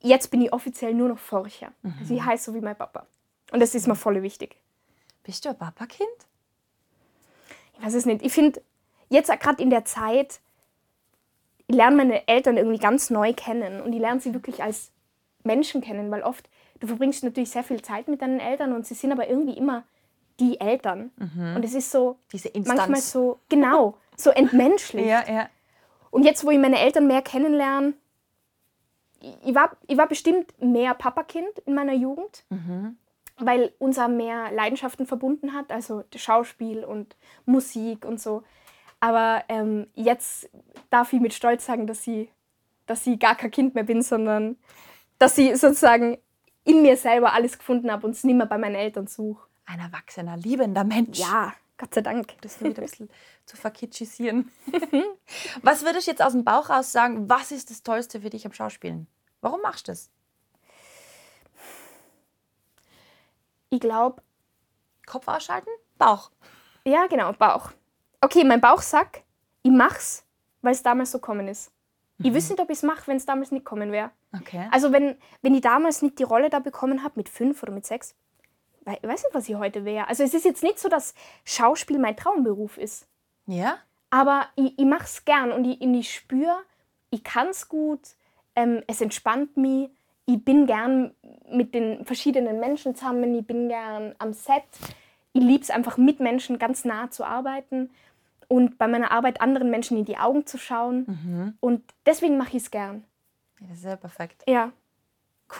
Jetzt bin ich offiziell nur noch Forcher. Also ich heiße so wie mein Papa. Und das ist mir voll wichtig. Bist du ein Papakind? Ich weiß es nicht. Ich finde, jetzt gerade in der Zeit, ich lerne meine Eltern irgendwie ganz neu kennen. Und ich lerne sie wirklich als Menschen kennen, weil oft, du verbringst natürlich sehr viel Zeit mit deinen Eltern und sie sind aber irgendwie immer die Eltern. Und es ist so, Diese Instanz. manchmal so, genau, so entmenschlich. Ja, ja. Und jetzt, wo ich meine Eltern mehr kennenlerne, ich- war, ich war bestimmt mehr Papakind in meiner Jugend. weil unser mehr Leidenschaften verbunden hat, also Schauspiel und Musik und so. Aber ähm, jetzt darf ich mit Stolz sagen, dass ich, dass ich gar kein Kind mehr bin, sondern dass ich sozusagen in mir selber alles gefunden habe und es nicht mehr bei meinen Eltern suche. Ein erwachsener, liebender Mensch. Ja, Gott sei Dank. Das nur wieder ein bisschen zu verkitschisieren. was würdest du jetzt aus dem Bauch raus sagen, was ist das Tollste für dich am Schauspielen? Warum machst du das? Ich glaube, Kopf ausschalten? Bauch. ja, genau, Bauch. Okay, mein Bauch sagt, ich mach's, weil es damals so kommen ist. Ich wüsste nicht, ob ich es mache, wenn es damals nicht kommen wäre. Okay. Also wenn, wenn ich damals nicht die Rolle da bekommen habe, mit fünf oder mit sechs, weiß nicht, was ich heute wäre. Also es ist jetzt nicht so, dass Schauspiel mein Traumberuf ist. ja? Aber ich, ich mache es gern und ich, und ich spüre, ich kann es gut, ähm, es entspannt mich, ich bin gern mit den verschiedenen Menschen zusammen, ich bin gern am Set. Ich liebe es einfach mit Menschen ganz nah zu arbeiten und bei meiner Arbeit anderen Menschen in die Augen zu schauen. Und deswegen mache ich es gern. ja. Das ist ja perfekt. Ja,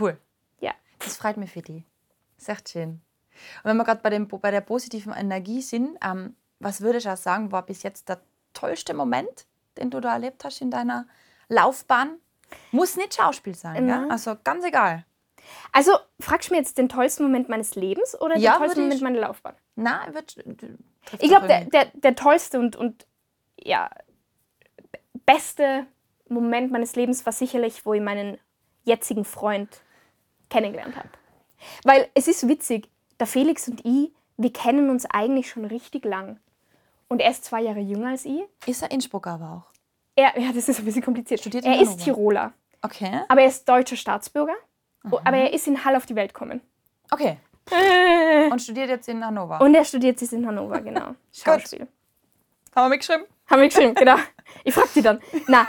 Cool. ja. Das freut mich für ist echt schön. Und wenn wir gerade bei, dem- bei der positiven Energie sind, ähm, was würdest du auch sagen, war bis jetzt der tollste Moment, den du da erlebt hast in deiner Laufbahn? Muss nicht Schauspiel sein, ja? Nein. also ganz egal. Also fragst du mir jetzt den tollsten Moment meines Lebens oder Ja, den tollsten Moment meiner Laufbahn? Na, wird, Ich glaube, der, der, der tollste und, und ja, beste Moment meines Lebens war sicherlich, wo ich meinen jetzigen Freund kennengelernt habe. Weil es ist witzig, der Felix und ich, wir kennen uns eigentlich schon richtig lang. Und er ist zwei Jahre jünger als ich. ist er Innsbrucker aber auch. Er, ja, das ist ein bisschen kompliziert. Studiert er ist. Tiroler, Okay. aber er ist deutscher Staatsbürger. Aber er ist in Hall auf die Welt gekommen. Okay. Und studiert jetzt in Hannover. Und er studiert jetzt in Hannover, genau. Schauspiel. Haben wir mitgeschrieben? Haben wir geschrieben, genau. Ich frag die dann. Na,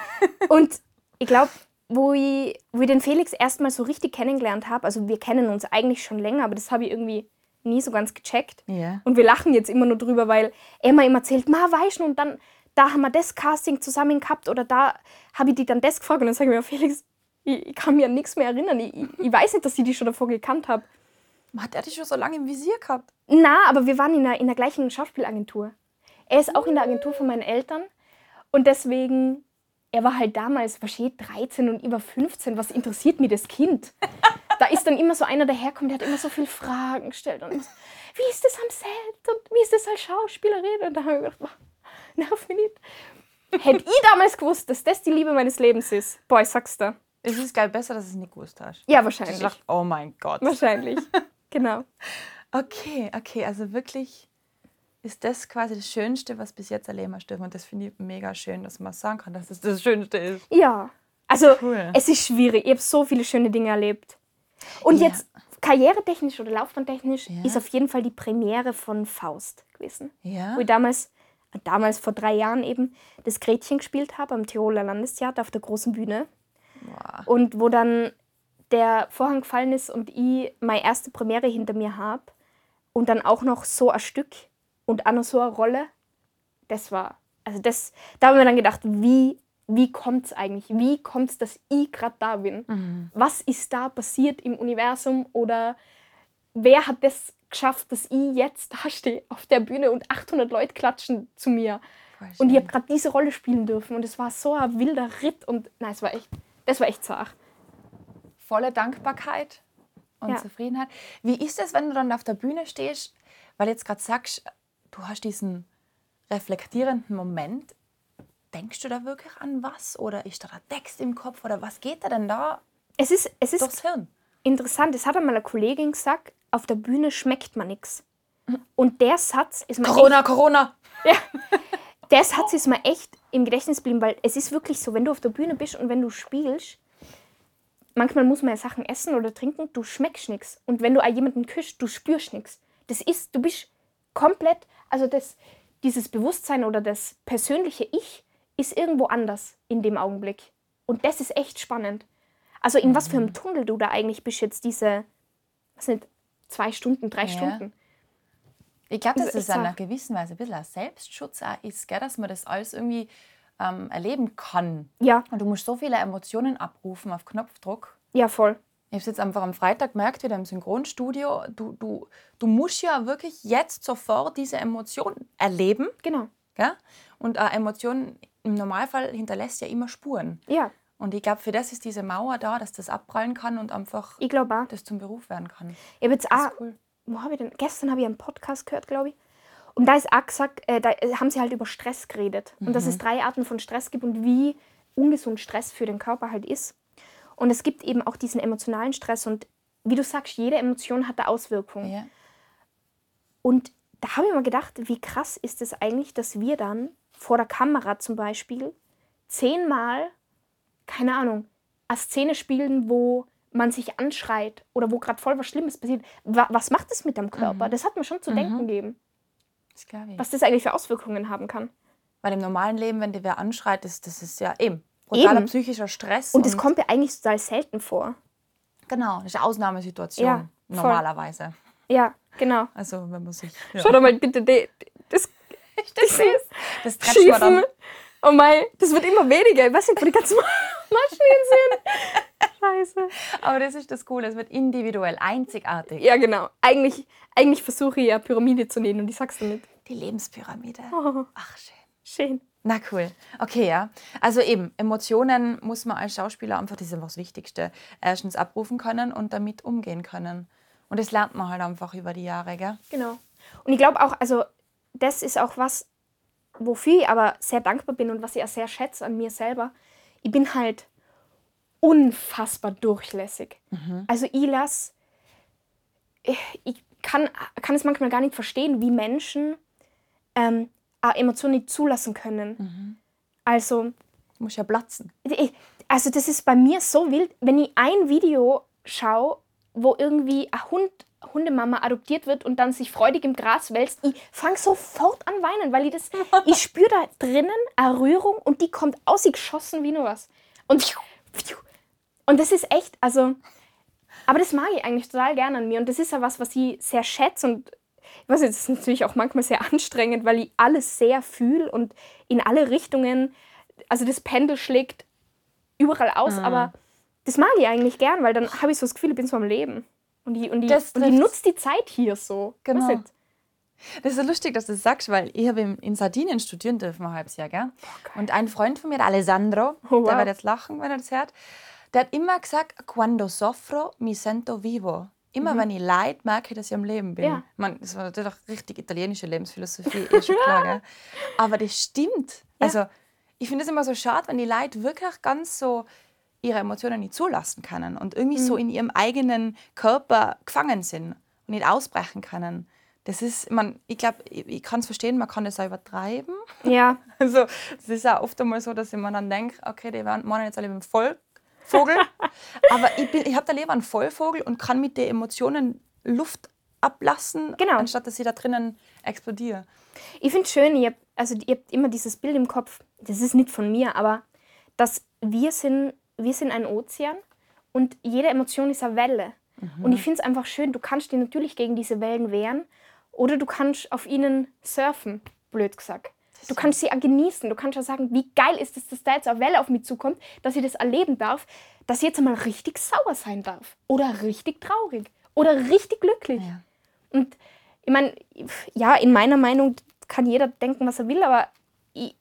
und ich glaube, wo ich, wo ich den Felix erstmal so richtig kennengelernt habe, also wir kennen uns eigentlich schon länger, aber das habe ich irgendwie nie so ganz gecheckt. Ja. Und wir lachen jetzt immer nur drüber, weil mir immer erzählt, ma, weißt du, und dann, da haben wir das Casting zusammen gehabt oder da habe ich die dann das gefragt und dann sage ich mir, Felix, ich, ich kann mich an nichts mehr erinnern. Ich, ich, weiß nicht, dass ich die schon davor gekannt habe. Hat er dich schon so lange im Visier gehabt? Na, aber wir waren in der, in der gleichen Schauspielagentur. Er ist auch in der Agentur von meinen Eltern und deswegen, er war halt damals wahrscheinlich 13 und über 15. Was interessiert mich das Kind? Da ist dann immer so einer daherkommen, der hat immer so viele Fragen gestellt und so, wie ist das am Set und wie ist das als Schauspielerin? Und da habe ich gedacht, boah, nerv mich nicht. Hätte ich damals gewusst, dass das die Liebe meines Lebens ist. Boah, ich sag's dir. Es ist geil, besser, dass es nicht gewusst hast. Ja, Ich wahrscheinlich. dachte, oh mein Gott. Wahrscheinlich. Genau. Okay, okay, also wirklich ist das quasi das Schönste, was bis jetzt erleben hast dürfen. Und das finde ich mega schön, dass man sagen kann, dass es das Schönste ist. Ja. Also, Cool. es ist schwierig. Ich habe so viele schöne Dinge erlebt. Und Ja. jetzt, karrieretechnisch oder laufbahntechnisch, Ja. ist auf jeden Fall die Premiere von Faust gewesen. Ja. Wo ich damals, damals vor drei Jahren eben, das Gretchen gespielt habe am Tiroler Landestheater auf der großen Bühne. Boah. Und wo dann der Vorhang gefallen ist und ich meine erste Premiere hinter mir habe. Und dann auch noch so ein Stück und auch noch so eine Rolle. Das war, also das, da haben wir dann gedacht, wie, wie kommt es eigentlich? Wie kommt es, dass ich gerade da bin? Was ist da passiert im Universum? Oder wer hat das geschafft, dass ich jetzt da stehe auf der Bühne und 800 Leute klatschen zu mir? Und ich habe gerade diese Rolle spielen dürfen und es war so ein wilder Ritt und nein, es war echt, das war echt zart. volle Dankbarkeit und Ja. Zufriedenheit. Wie ist es, wenn du dann auf der Bühne stehst, weil jetzt gerade sagst, du hast diesen reflektierenden Moment. Denkst du da wirklich an was? Oder ist da der Text im Kopf? Oder was geht da denn da Es ist, es ist durchs Hirn? interessant, es hat einmal eine Kollegin gesagt, auf der Bühne schmeckt man nichts. Und der Satz ist mir Corona, Corona! echt, der Satz ist mir echt im Gedächtnis geblieben, weil es ist wirklich so, wenn du auf der Bühne bist und wenn du spielst, manchmal muss man ja Sachen essen oder trinken, du schmeckst nichts. Und wenn du jemanden küsst, du spürst nichts. Das ist, du bist komplett, also das, dieses Bewusstsein oder das persönliche Ich ist irgendwo anders in dem Augenblick. Und das ist echt spannend. Also in was für einem Tunnel du da eigentlich bist jetzt diese, was sind zwei Stunden, drei Ja. Stunden. Ich glaube, dass Das das ist in einer gewissen Weise ein bisschen ein Selbstschutz auch ist, gell? dass man das alles irgendwie ähm, erleben kann. Ja, Und du musst so viele Emotionen abrufen auf Knopfdruck. ja, voll. Ich habe es jetzt einfach am Freitag gemerkt, wieder im Synchronstudio. Du, du, du musst ja wirklich jetzt sofort diese Emotion erleben. Genau. Gell? Und eine Emotion im Normalfall hinterlässt ja immer Spuren. Ja, Und ich glaube, für das ist diese Mauer da, dass das abprallen kann und einfach ich auch. das zum Beruf werden kann. Ich habe jetzt Das auch, cool. wo habe ich denn? Gestern habe ich einen Podcast gehört, glaube ich. Und da ist auch gesagt, äh, da haben sie halt über Stress geredet. Und dass es drei Arten von Stress gibt und wie ungesund Stress für den Körper halt ist. Und es gibt eben auch diesen emotionalen Stress. Und wie du sagst, jede Emotion hat eine Auswirkung. Ja. Und da habe ich mir gedacht, wie krass ist es eigentlich, dass wir dann vor der Kamera zum Beispiel zehnmal, keine Ahnung, eine Szene spielen, wo man sich anschreit oder wo gerade voll was Schlimmes passiert. Wa was macht das mit dem Körper? Das hat mir schon zu denken gegeben, Das was das eigentlich für Auswirkungen haben kann. Weil im normalen Leben, wenn dir wer anschreit, das, das ist ja eben brutaler Eben. psychischer Stress. Und es kommt ja eigentlich total selten vor. Genau, das ist eine Ausnahmesituation Ja, normalerweise. Ja, genau. Also wenn man sich... Ja. Schau doch mal bitte die, das, das, das. Schiefen. Oh mein, das wird immer weniger. Ich weiß nicht, wo die ganzen Maschinen sind. Scheiße. Aber das ist das Coole, es wird individuell, einzigartig. Ja, genau. Eigentlich, eigentlich versuche ich ja Pyramide zu nähen und ich sag's dir nicht. Die Lebenspyramide. Oh, Ach, schön. schön. Na cool. Okay, ja. Also eben, Emotionen muss man als Schauspieler einfach, das ist einfach das Wichtigste, erstens abrufen können und damit umgehen können. Und das lernt man halt einfach über die Jahre, gell? Genau. Und ich glaube auch, also das ist auch was, wofür ich aber sehr dankbar bin und was ich auch sehr schätze an mir selber. Ich bin halt unfassbar durchlässig. Also ich lasse, ich kann, kann es manchmal gar nicht verstehen, wie Menschen ähm, eine Emotion nicht zulassen können. Also Muss ja platzen. also das ist bei mir so wild, wenn ich ein Video schaue, wo irgendwie ein Hund, Hundemama adoptiert wird und dann sich freudig im Gras wälzt, ich fange sofort an weinen, weil ich das, ich spüre da drinnen eine Rührung und die kommt aus, sie geschossen wie nur was. Und, und das ist echt, also, aber das mag ich eigentlich total gerne an mir und das ist ja was, was ich sehr schätze und ich weiß, nicht, das ist natürlich auch manchmal sehr anstrengend, weil ich alles sehr fühle und in alle Richtungen, also das Pendel schlägt überall aus, Ah. aber das mag ich eigentlich gern, weil dann habe ich so das Gefühl, ich bin so am Leben. Und ich, und ich, Das und trifft's. nutze die Zeit hier so. Genau. Weiß nicht. Das ist so lustig, dass du das sagst, weil ich habe in- in Sardinien studieren dürfen ein halbes Jahr, gell? geil. Und ein Freund von mir, Alessandro, Oh, wow. der wird jetzt lachen, wenn er das hört, der hat immer gesagt, quando soffro mi sento vivo. Immer wenn ich leid, merke ich, dass ich am Leben bin. Mhm. Ja. Man, das war natürlich auch richtig italienische Lebensphilosophie, ist schon klar, gell? Aber das stimmt. Also, ich finde es immer so schade, wenn die Leute wirklich ganz so ihre Emotionen nicht zulassen können und irgendwie so Mhm. in ihrem eigenen Körper gefangen sind und nicht ausbrechen können. Das ist, man, ich glaube, ich, ich kann es verstehen, man kann das auch übertreiben. Ja, Also, es ist auch oft einmal so, dass ich mir dann denke, okay, die waren jetzt alle mit dem Vollvogel. Aber ich, bin- ich habe da lieber einen Vollvogel und kann mit den Emotionen Luft ablassen, Genau. anstatt dass ich da drinnen explodiere. ich finde es schön, ihr, also ihr habt immer dieses Bild im Kopf, das ist nicht von mir, aber dass wir sind, wir sind ein Ozean und jede Emotion ist eine Welle. Und ich finde es einfach schön, du kannst dich natürlich gegen diese Wellen wehren oder du kannst auf ihnen surfen, blöd gesagt. Du kannst sie auch genießen. Du kannst ja sagen, wie geil ist es, dass da jetzt eine Welle auf mich zukommt, dass ich das erleben darf, dass ich jetzt einmal richtig sauer sein darf. Oder richtig traurig. Oder richtig glücklich. Ja. Und ich meine, ja, in meiner Meinung kann jeder denken, was er will, aber ich,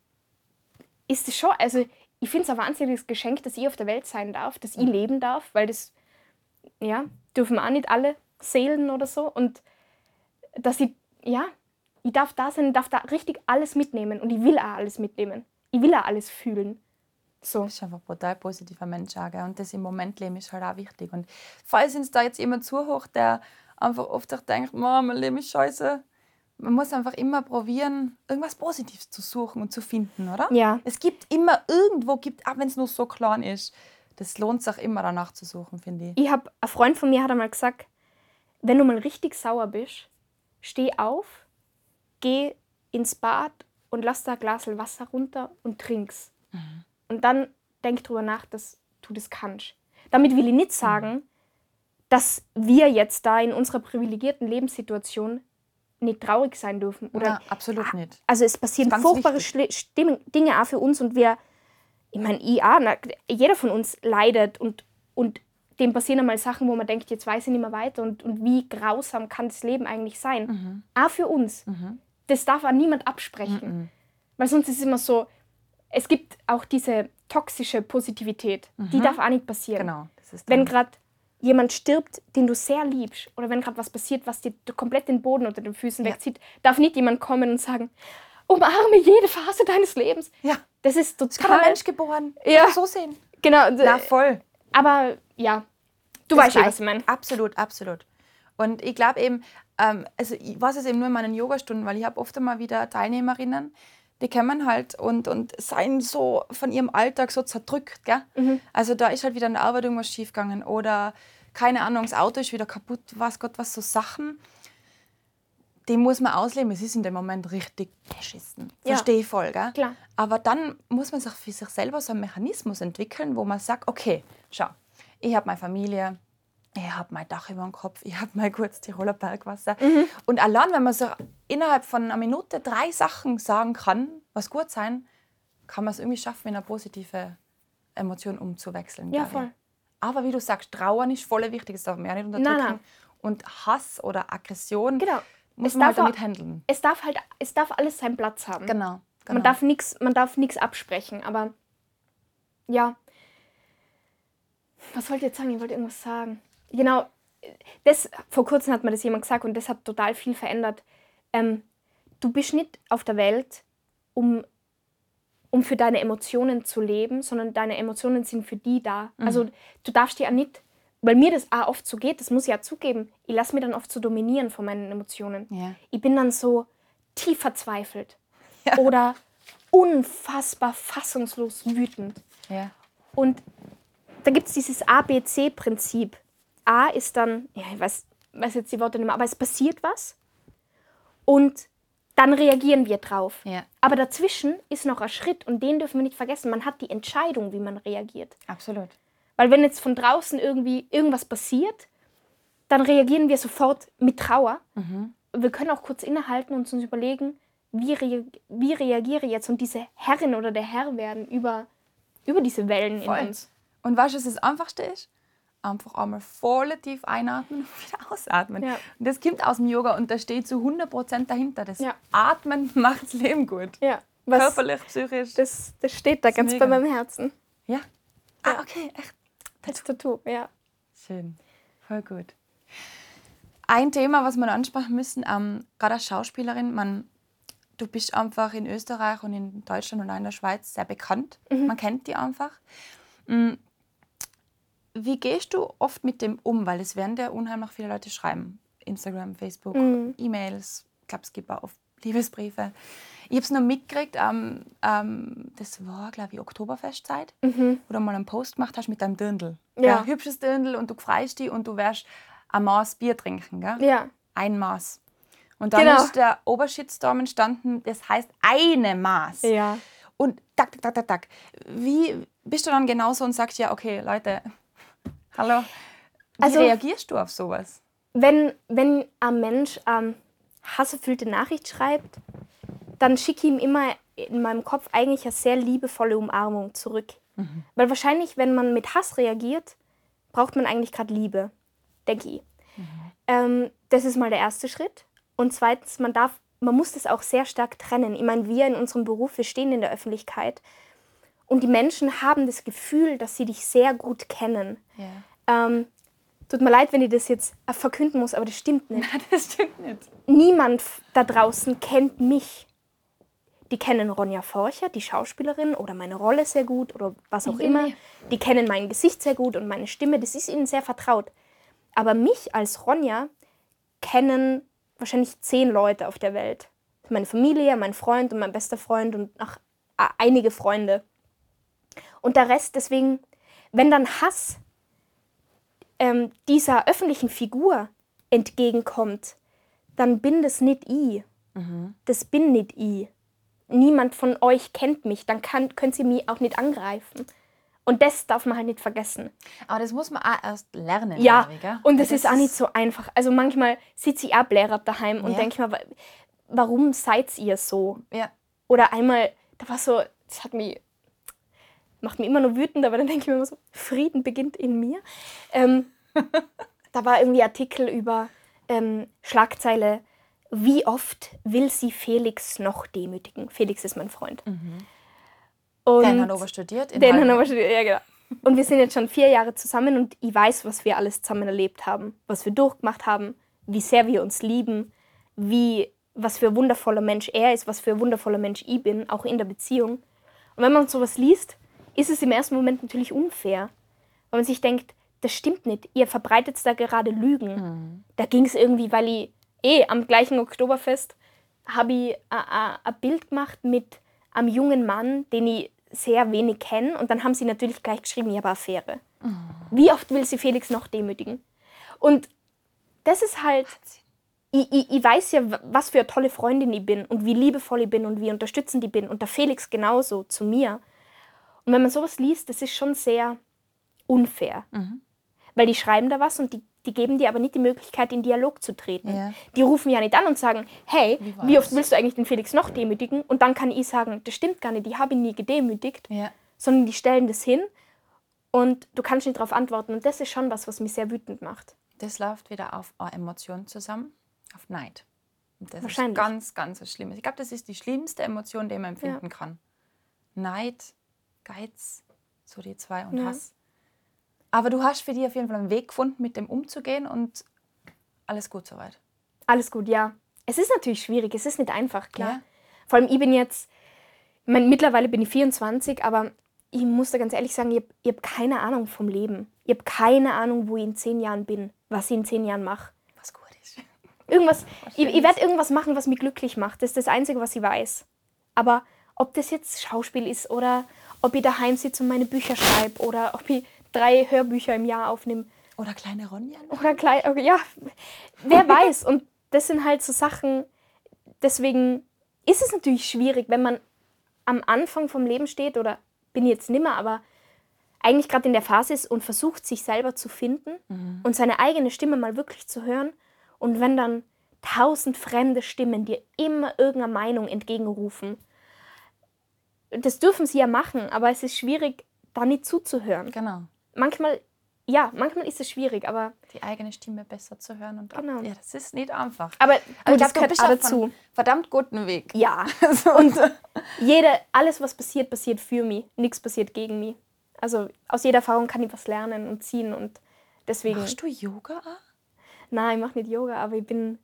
ist es schon, also ich finde es ein wahnsinniges Geschenk, dass ich auf der Welt sein darf, dass ich leben darf, weil das, ja, dürfen auch nicht alle Seelen oder so. Und dass ich, ja, ich darf da sein, ich darf da richtig alles mitnehmen und ich will auch alles mitnehmen. Ich will auch alles fühlen. So. Du bist einfach ein brutal positiver Mensch auch, gell? und das im Moment leben ist halt auch wichtig. Und falls uns da jetzt jemand zuhört, der einfach oft auch denkt, "Mann, mein Leben ist scheiße, man muss einfach immer probieren, irgendwas Positives zu suchen und zu finden, oder? Ja. Es gibt immer irgendwo, gibt, auch wenn es nur so klein ist, das lohnt sich immer danach zu suchen, finde ich. Ich habe, ein Freund von mir hat einmal gesagt, wenn du mal richtig sauer bist, steh auf, geh ins Bad und lass da ein Glas Wasser runter und trink's. Und dann denk drüber nach, dass du das kannst. Damit will ich nicht sagen, dass wir jetzt da in unserer privilegierten Lebenssituation nicht traurig sein dürfen. Oder Ja, absolut nicht. also es passieren furchtbare wichtig. Dinge auch für uns und wir, ich meine, ich auch, na, jeder von uns leidet und, und dem passieren einmal Sachen, wo man denkt, jetzt weiß ich nicht mehr weiter und, und wie grausam kann das Leben eigentlich sein. Mhm. Auch für uns. Das darf auch niemand absprechen. Weil sonst ist es immer so, es gibt auch diese toxische Positivität, die darf auch nicht passieren. Genau. Das ist Wenn gerade jemand stirbt, den du sehr liebst, oder wenn gerade was passiert, was dir komplett den Boden unter den Füßen Ja. wegzieht, darf nicht jemand kommen und sagen, umarme jede Phase deines Lebens. ja, Das ist kann ein total... Mensch geboren. Ja. So sehen. Genau, Na, voll. aber ja, du Das weißt ja, was ich meine. Absolut, absolut. Und ich glaube eben, ähm, also ich weiß es eben nur in meinen Yogastunden, weil ich habe oft einmal wieder Teilnehmerinnen, die kommen halt und, und seien so von ihrem Alltag so zerdrückt. Gell? Mhm. Also da ist halt wieder in der Arbeit irgendwas schiefgegangen oder keine Ahnung, das Auto ist wieder kaputt, was Gott, was so Sachen. Die muss man ausleben. Es ist in dem Moment richtig beschissen. Ja. Verstehe ich voll, gell? Klar. Aber dann muss man sich für sich selber so einen Mechanismus entwickeln, wo man sagt, okay, schau, ich habe meine Familie, ich habe mein Dach über dem Kopf, ich habe mein gutes Tiroler Bergwasser. Und allein, wenn man so innerhalb von einer Minute drei Sachen sagen kann, was gut sein, kann man es irgendwie schaffen, in eine positive Emotion umzuwechseln. Ja, glaub ich. voll. Aber wie du sagst, Trauern ist voll wichtig, das darf man ja nicht unterdrücken. nein. Und Hass oder Aggression Genau. muss Es man halt damit handeln. Es darf halt, es darf alles seinen Platz haben. Genau. genau. Man darf nichts, man darf nichts absprechen, aber ja. Was wollte ich jetzt sagen? Ich wollte irgendwas sagen. Genau, das, vor kurzem hat mir das jemand gesagt und das hat total viel verändert. Ähm, du bist nicht auf der Welt, um, um für deine Emotionen zu leben, sondern deine Emotionen sind für die da. Also du darfst dir ja nicht, weil mir das auch oft so geht, das muss ich ja zugeben, ich lasse mich dann oft so dominieren von meinen Emotionen. Ja. Ich bin dann so tief verzweifelt oder unfassbar fassungslos wütend. ja. Und da gibt es dieses A-B-C-Prinzip. A ist dann, ja, ich weiß, weiß jetzt die Worte nicht mehr, aber es passiert was und dann reagieren wir drauf. Ja. Aber dazwischen ist noch ein Schritt und den dürfen wir nicht vergessen. Man hat die Entscheidung, wie man reagiert. Absolut. Weil wenn jetzt von draußen irgendwie irgendwas passiert, dann reagieren wir sofort mit Trauer. Wir können auch kurz innehalten und uns überlegen, wie, rea wie reagiere ich jetzt und diese Herrin oder der Herr werden über, über diese Wellen Voll. in uns. Und weißt du, was das Einfachste ist? Einfach einmal voll tief einatmen und wieder ausatmen. Ja. Und das kommt aus dem Yoga und da steht zu 100% dahinter. Das Ja. Atmen macht das Leben gut. Ja, was, Körperlich, psychisch. das, das steht da ganz mega. bei meinem Herzen. ja. Ah, okay, echt. Das Tattoo, ja. Schön. Voll gut. Ein Thema, was wir noch ansprechen müssen, ähm, gerade als Schauspielerin, man, du bist einfach in Österreich und in Deutschland und auch in der Schweiz sehr bekannt. Man kennt die einfach. Wie gehst du oft mit dem um? Weil es werden dir unheimlich viele Leute schreiben. Instagram, Facebook, E-Mails. Ich glaube, es gibt auch oft Liebesbriefe. Ich habe es noch mitgekriegt, ähm, ähm, das war, glaube ich, Oktoberfestzeit, wo du mal einen Post gemacht hast mit deinem Dirndl. Ja. Ein hübsches Dirndl und du freust dich und du wirst ein Maß Bier trinken. Gell? Ja, Ein Maß. Und dann Genau. ist der Obershitstorm entstanden, das heißt eine Maß. ja. Und tak, tak, tak, tak, tak. Wie bist du dann genauso und sagst, ja, okay, Leute, hallo. Wie Also- reagierst du auf sowas? Wenn, wenn ein Mensch ähm, hasserfüllte Nachricht schreibt, dann schicke ich ihm immer in meinem Kopf eigentlich eine sehr liebevolle Umarmung zurück. Weil wahrscheinlich, wenn man mit Hass reagiert, braucht man eigentlich gerade Liebe, denke ich. Ähm, das ist mal der erste Schritt. Und zweitens, man darf, man muss das auch sehr stark trennen. Ich meine, wir in unserem Beruf, wir stehen in der Öffentlichkeit und die Menschen haben das Gefühl, dass sie dich sehr gut kennen. Ja. Ähm, tut mir leid, wenn ich das jetzt äh, verkünden muss, aber das stimmt nicht. Das stimmt nicht. Niemand da draußen kennt mich. Die kennen Ronja Forcher, die Schauspielerin, oder meine Rolle sehr gut oder was auch immer. Die kennen mein Gesicht sehr gut und meine Stimme, das ist ihnen sehr vertraut. Aber mich als Ronja kennen wahrscheinlich zehn Leute auf der Welt. Meine Familie, mein Freund und mein bester Freund und noch einige Freunde. Und der Rest, deswegen, wenn dann Hass ähm, dieser öffentlichen Figur entgegenkommt, dann bin das nicht ich. Das bin nicht ich. Niemand von euch kennt mich, dann kann, könnt ihr mich auch nicht angreifen. Und das darf man halt nicht vergessen. Aber das muss man auch erst lernen. Ja, glaub ich, gell? und das Weil ist auch nicht so einfach. Also manchmal sitze ich auch blärat daheim und Ja. denke mir, wa- warum seid ihr so? Ja. Oder einmal, da war so, das hat mich, macht mich immer nur wütend, aber dann denke ich mir immer so, Frieden beginnt in mir. Ähm, da war irgendwie Artikel über ähm, Schlagzeile, wie oft will sie Felix noch demütigen? Felix ist mein Freund. Mhm. Und Der in Hannover studiert. In der in. Hannover studiert, ja genau. Und wir sind jetzt schon vier Jahre zusammen und ich weiß, was wir alles zusammen erlebt haben, was wir durchgemacht haben, wie sehr wir uns lieben, wie, was für ein wundervoller Mensch er ist, was für ein wundervoller Mensch ich bin, auch in der Beziehung. Und wenn man sowas liest, ist es im ersten Moment natürlich unfair, weil man sich denkt, das stimmt nicht, ihr verbreitet da gerade Lügen. Da ging es irgendwie, weil ich eh am gleichen Oktoberfest habe ich ein Bild gemacht mit einem jungen Mann, den ich sehr wenig kenne. Und dann haben sie natürlich gleich geschrieben, ich habe eine Affäre. Wie oft will sie Felix noch demütigen? Und das ist halt, ich, ich, ich weiß ja, was für eine tolle Freundin ich bin und wie liebevoll ich bin und wie unterstützend ich bin. Und der Felix genauso zu mir. Und wenn man sowas liest, das ist schon sehr unfair. Weil die schreiben da was und die, die geben dir aber nicht die Möglichkeit, in Dialog zu treten. Ja. Die rufen ja nicht an und sagen, hey, Wie wie, oft willst du eigentlich den Felix noch demütigen? Und dann kann ich sagen, das stimmt gar nicht, ich habe ihn nie gedemütigt, Ja. sondern die stellen das hin und du kannst nicht darauf antworten. Und das ist schon was, was mich sehr wütend macht. Das läuft wieder auf eine Emotion zusammen, auf Neid. Und das ist Wahrscheinlich. ganz, ganz was Schlimmes. Ich glaube, das ist die schlimmste Emotion, die man empfinden kann. Neid, Geiz, so die zwei und Ja. Hass. Aber du hast für dich auf jeden Fall einen Weg gefunden, mit dem umzugehen und alles gut soweit. Alles gut, ja. Es ist natürlich schwierig, es ist nicht einfach, klar. Ja. Vor allem, ich bin jetzt, ich mein, mittlerweile bin ich 24, aber ich muss da ganz ehrlich sagen, ich habe hab keine Ahnung vom Leben. Ich habe keine Ahnung, wo ich in zehn Jahren bin, was ich in zehn Jahren mache. Was gut ist. Irgendwas, ich, ich werde irgendwas machen, was mich glücklich macht. Das ist das Einzige, was ich weiß. Aber ob das jetzt Schauspiel ist oder ob ich daheim sitze und meine Bücher schreibe oder ob ich drei Hörbücher im Jahr aufnehme Oder kleine Ronja. oder klein, okay, ja, wer weiß. Und das sind halt so Sachen, deswegen ist es natürlich schwierig, wenn man am Anfang vom Leben steht oder bin jetzt nimmer, aber eigentlich gerade in der Phase ist und versucht, sich selber zu finden und seine eigene Stimme mal wirklich zu hören. Und wenn dann tausend fremde Stimmen dir immer irgendeine Meinung entgegenrufen, das dürfen sie ja machen, aber es ist schwierig, da nicht zuzuhören. Genau. Manchmal, ja, manchmal ist es schwierig, aber Die eigene Stimme besser zu hören. Und Genau. Ja, das ist nicht einfach. Aber gut, ich das glaub, du gehört bist dazu. einem verdammt guten Weg. Ja. So. Und jede, alles, was passiert, passiert für mich. Nichts passiert gegen mich. Also aus jeder Erfahrung kann ich was lernen und ziehen. Und deswegen, Machst du Yoga? nein, ich mache nicht Yoga, aber ich bin,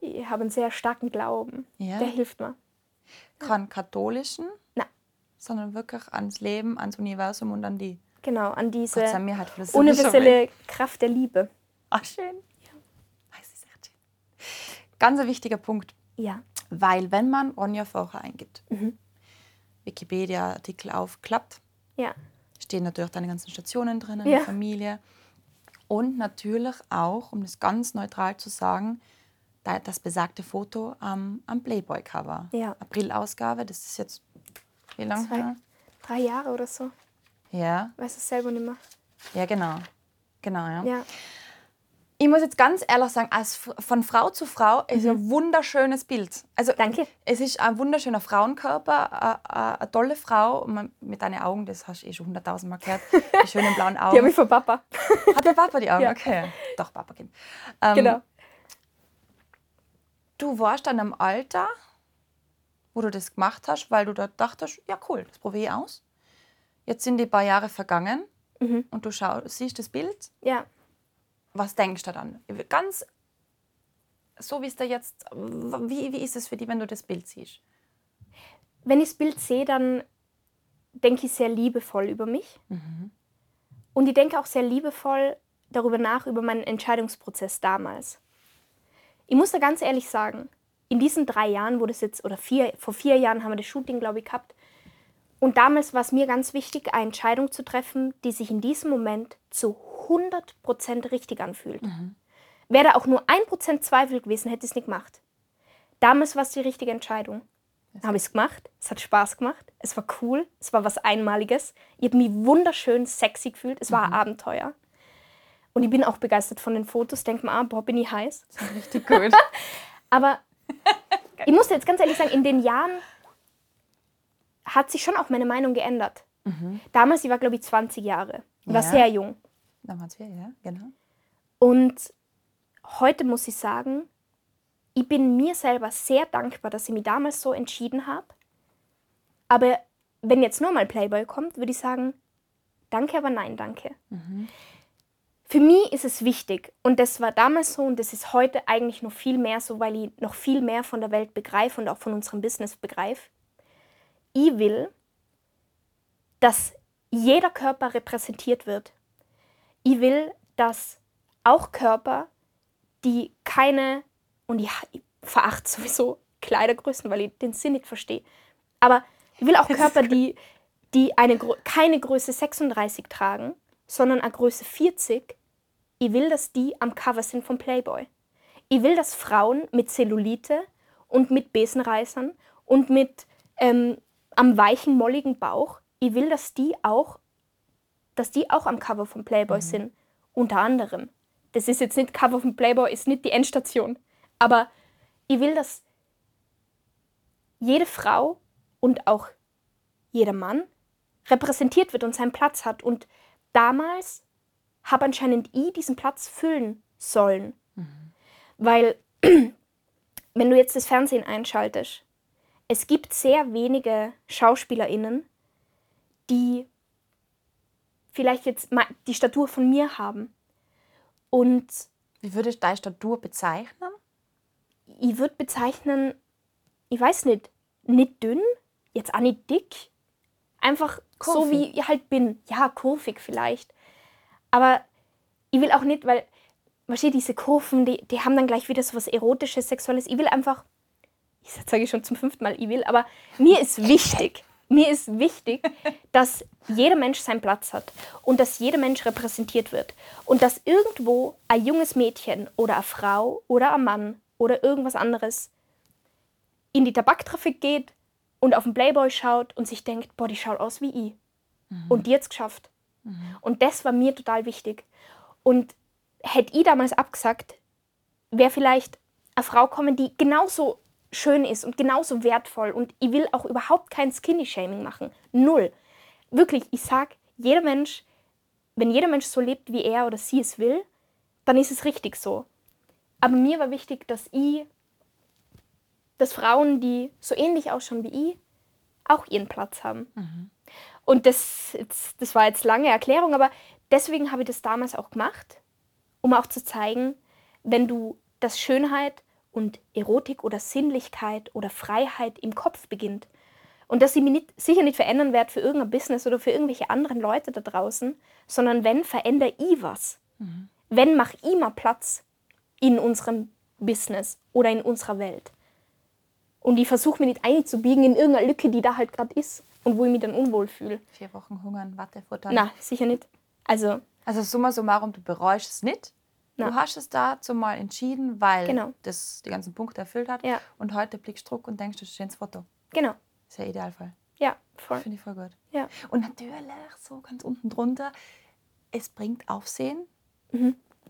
ich habe einen sehr starken Glauben. Ja. Der hilft mir. Keinen katholischen, sondern wirklich ans Leben, ans Universum und an die genau, an Gott sei diese mir halt philosophische universelle Kraft der Liebe. Ach, schön. Ah, es ist echt schön. Ganz ein wichtiger Punkt, Ja. weil wenn man Ronja Focher eingibt, Mhm. Wikipedia-Artikel aufklappt, Ja. stehen natürlich deine ganzen Stationen drin, Ja. die Familie. Und natürlich auch, um das ganz neutral zu sagen, da- das besagte Foto am, am Playboy-Cover. Ja. April-Ausgabe, das ist jetzt wie lange? Zwei, drei Jahre oder so. Ja, Weiß es selber nicht mehr. ja, genau. Genau, ja. Ja. Ich muss jetzt ganz ehrlich sagen, als von Frau zu Frau ist ein wunderschönes Bild. Also Mhm. Danke. Es ist ein wunderschöner Frauenkörper, eine, eine, tolle Frau mit deinen Augen, das hast du eh schon hunderttausendmal gehört, die schönen blauen Die habe Augen. ich von Papa. Hat der Papa die Augen? Ja. Okay. Doch, Papa Kind. Ähm, genau. Du warst dann im Alter, wo du das gemacht hast, weil du da dachtest, ja cool, das probiere ich aus. Jetzt sind die paar Jahre vergangen Mhm. und du schau, siehst das Bild. Ja. Was denkst du dann? Ganz so wie es da jetzt, wie, wie ist es für dich, wenn du das Bild siehst? wenn ich das Bild sehe, dann denke ich sehr liebevoll über mich. Und ich denke auch sehr liebevoll darüber nach, über meinen Entscheidungsprozess damals. Ich muss da ganz ehrlich sagen, in diesen drei Jahren, wo das jetzt, oder vier, vor vier Jahren haben wir das Shooting, glaube ich, gehabt. Und damals war es mir ganz wichtig, eine Entscheidung zu treffen, die sich in diesem Moment zu 100% richtig anfühlt. Wäre da auch nur ein Prozent Zweifel gewesen, hätte ich es nicht gemacht. Damals war es die richtige Entscheidung. Dann habe ich es gemacht. Es hat Spaß gemacht. Es war cool. Es war was Einmaliges. Ich habe mich wunderschön sexy gefühlt. Es war ein Abenteuer. Und ich bin auch begeistert von den Fotos. Denkt mal, ah, boah, bin ich heiß. Richtig gut. Aber ich muss jetzt ganz ehrlich sagen, in den Jahren hat sich schon auch meine Meinung geändert. Damals, sie war, glaube ich, 20 Jahre. War Ja. sehr jung. Da waren wir, ja, genau. Und heute muss ich sagen, ich bin mir selber sehr dankbar, dass ich mich damals so entschieden habe. Aber wenn jetzt nochmal Playboy kommt, würde ich sagen, danke, aber nein, danke. Für mich ist es wichtig, und das war damals so und das ist heute eigentlich noch viel mehr so, weil ich noch viel mehr von der Welt begreife und auch von unserem Business begreife. Ich will, dass jeder Körper repräsentiert wird. Ich will, dass auch Körper, die keine, und ich, ich verachte sowieso Kleidergrößen, weil ich den Sinn nicht verstehe, aber ich will auch Körper, die, die eine, keine Größe 36 tragen, sondern eine Größe 40. Ich will, dass die am Cover sind von Playboy. Ich will, dass Frauen mit Zellulite und mit Besenreißern und mit ähm, am weichen, molligen Bauch, ich will, dass die auch, dass die auch am Cover von Playboy sind. Unter anderem. Das ist jetzt nicht Cover von Playboy, ist nicht die Endstation. Aber ich will, dass jede Frau und auch jeder Mann repräsentiert wird und seinen Platz hat. Und damals habe anscheinend ich diesen Platz füllen sollen. Weil, wenn du jetzt das Fernsehen einschaltest, es gibt sehr wenige SchauspielerInnen, die vielleicht jetzt die Statur von mir haben. Und Wie würdest du deine Statur bezeichnen? ich würde bezeichnen, ich weiß nicht, nicht dünn, jetzt auch nicht dick. Einfach so, Kurvig. wie ich halt bin. Ja, kurvig vielleicht. Aber ich will auch nicht, weil, du, diese Kurven, die, die haben dann gleich wieder so was Erotisches, Sexuelles. Ich will einfach, ich sage ich schon zum fünften Mal, ich will, aber mir ist wichtig, mir ist wichtig, dass jeder Mensch seinen Platz hat und dass jeder Mensch repräsentiert wird. Und dass irgendwo ein junges Mädchen oder eine Frau oder ein Mann oder irgendwas anderes in die Tabaktrafik geht und auf den Playboy schaut und sich denkt, boah, die schaut aus wie ich. Und die hat's geschafft. Und das war mir total wichtig. Und hätte ich damals abgesagt, wäre vielleicht eine Frau kommen, die genauso schön ist und genauso wertvoll. Und ich will auch überhaupt kein Skinny-Shaming machen. Null. Wirklich, ich sag, jeder Mensch, wenn jeder Mensch so lebt, wie er oder sie es will, dann ist es richtig so. Aber mir war wichtig, dass ich, dass Frauen, die so ähnlich ausschauen wie ich, auch ihren Platz haben. Und das, das war jetzt lange Erklärung, aber deswegen habe ich das damals auch gemacht, um auch zu zeigen, wenn du das Schönheit und Erotik oder Sinnlichkeit oder Freiheit im Kopf beginnt und dass ich mich nicht, sicher nicht verändern werde für irgendein Business oder für irgendwelche anderen Leute da draußen, sondern wenn, verändere ich was. Wenn, mache ich mal Platz in unserem Business oder in unserer Welt. Und ich versuche mich nicht einzubiegen in irgendeine Lücke, die da halt gerade ist und wo ich mich dann unwohl fühle. Vier Wochen hungern, Wattefutter. Na, sicher nicht. Also, Also summa summarum, du bereust es nicht. Na. Du hast es dazu mal entschieden, weil Genau. das die ganzen Punkte erfüllt hat. Ja. Und heute blickst du zurück und denkst, das ist ein schönes Foto. genau. Das ist ja Idealfall. Ja, voll. Finde ich voll gut. Ja. Und natürlich, so ganz unten drunter, es bringt Aufsehen.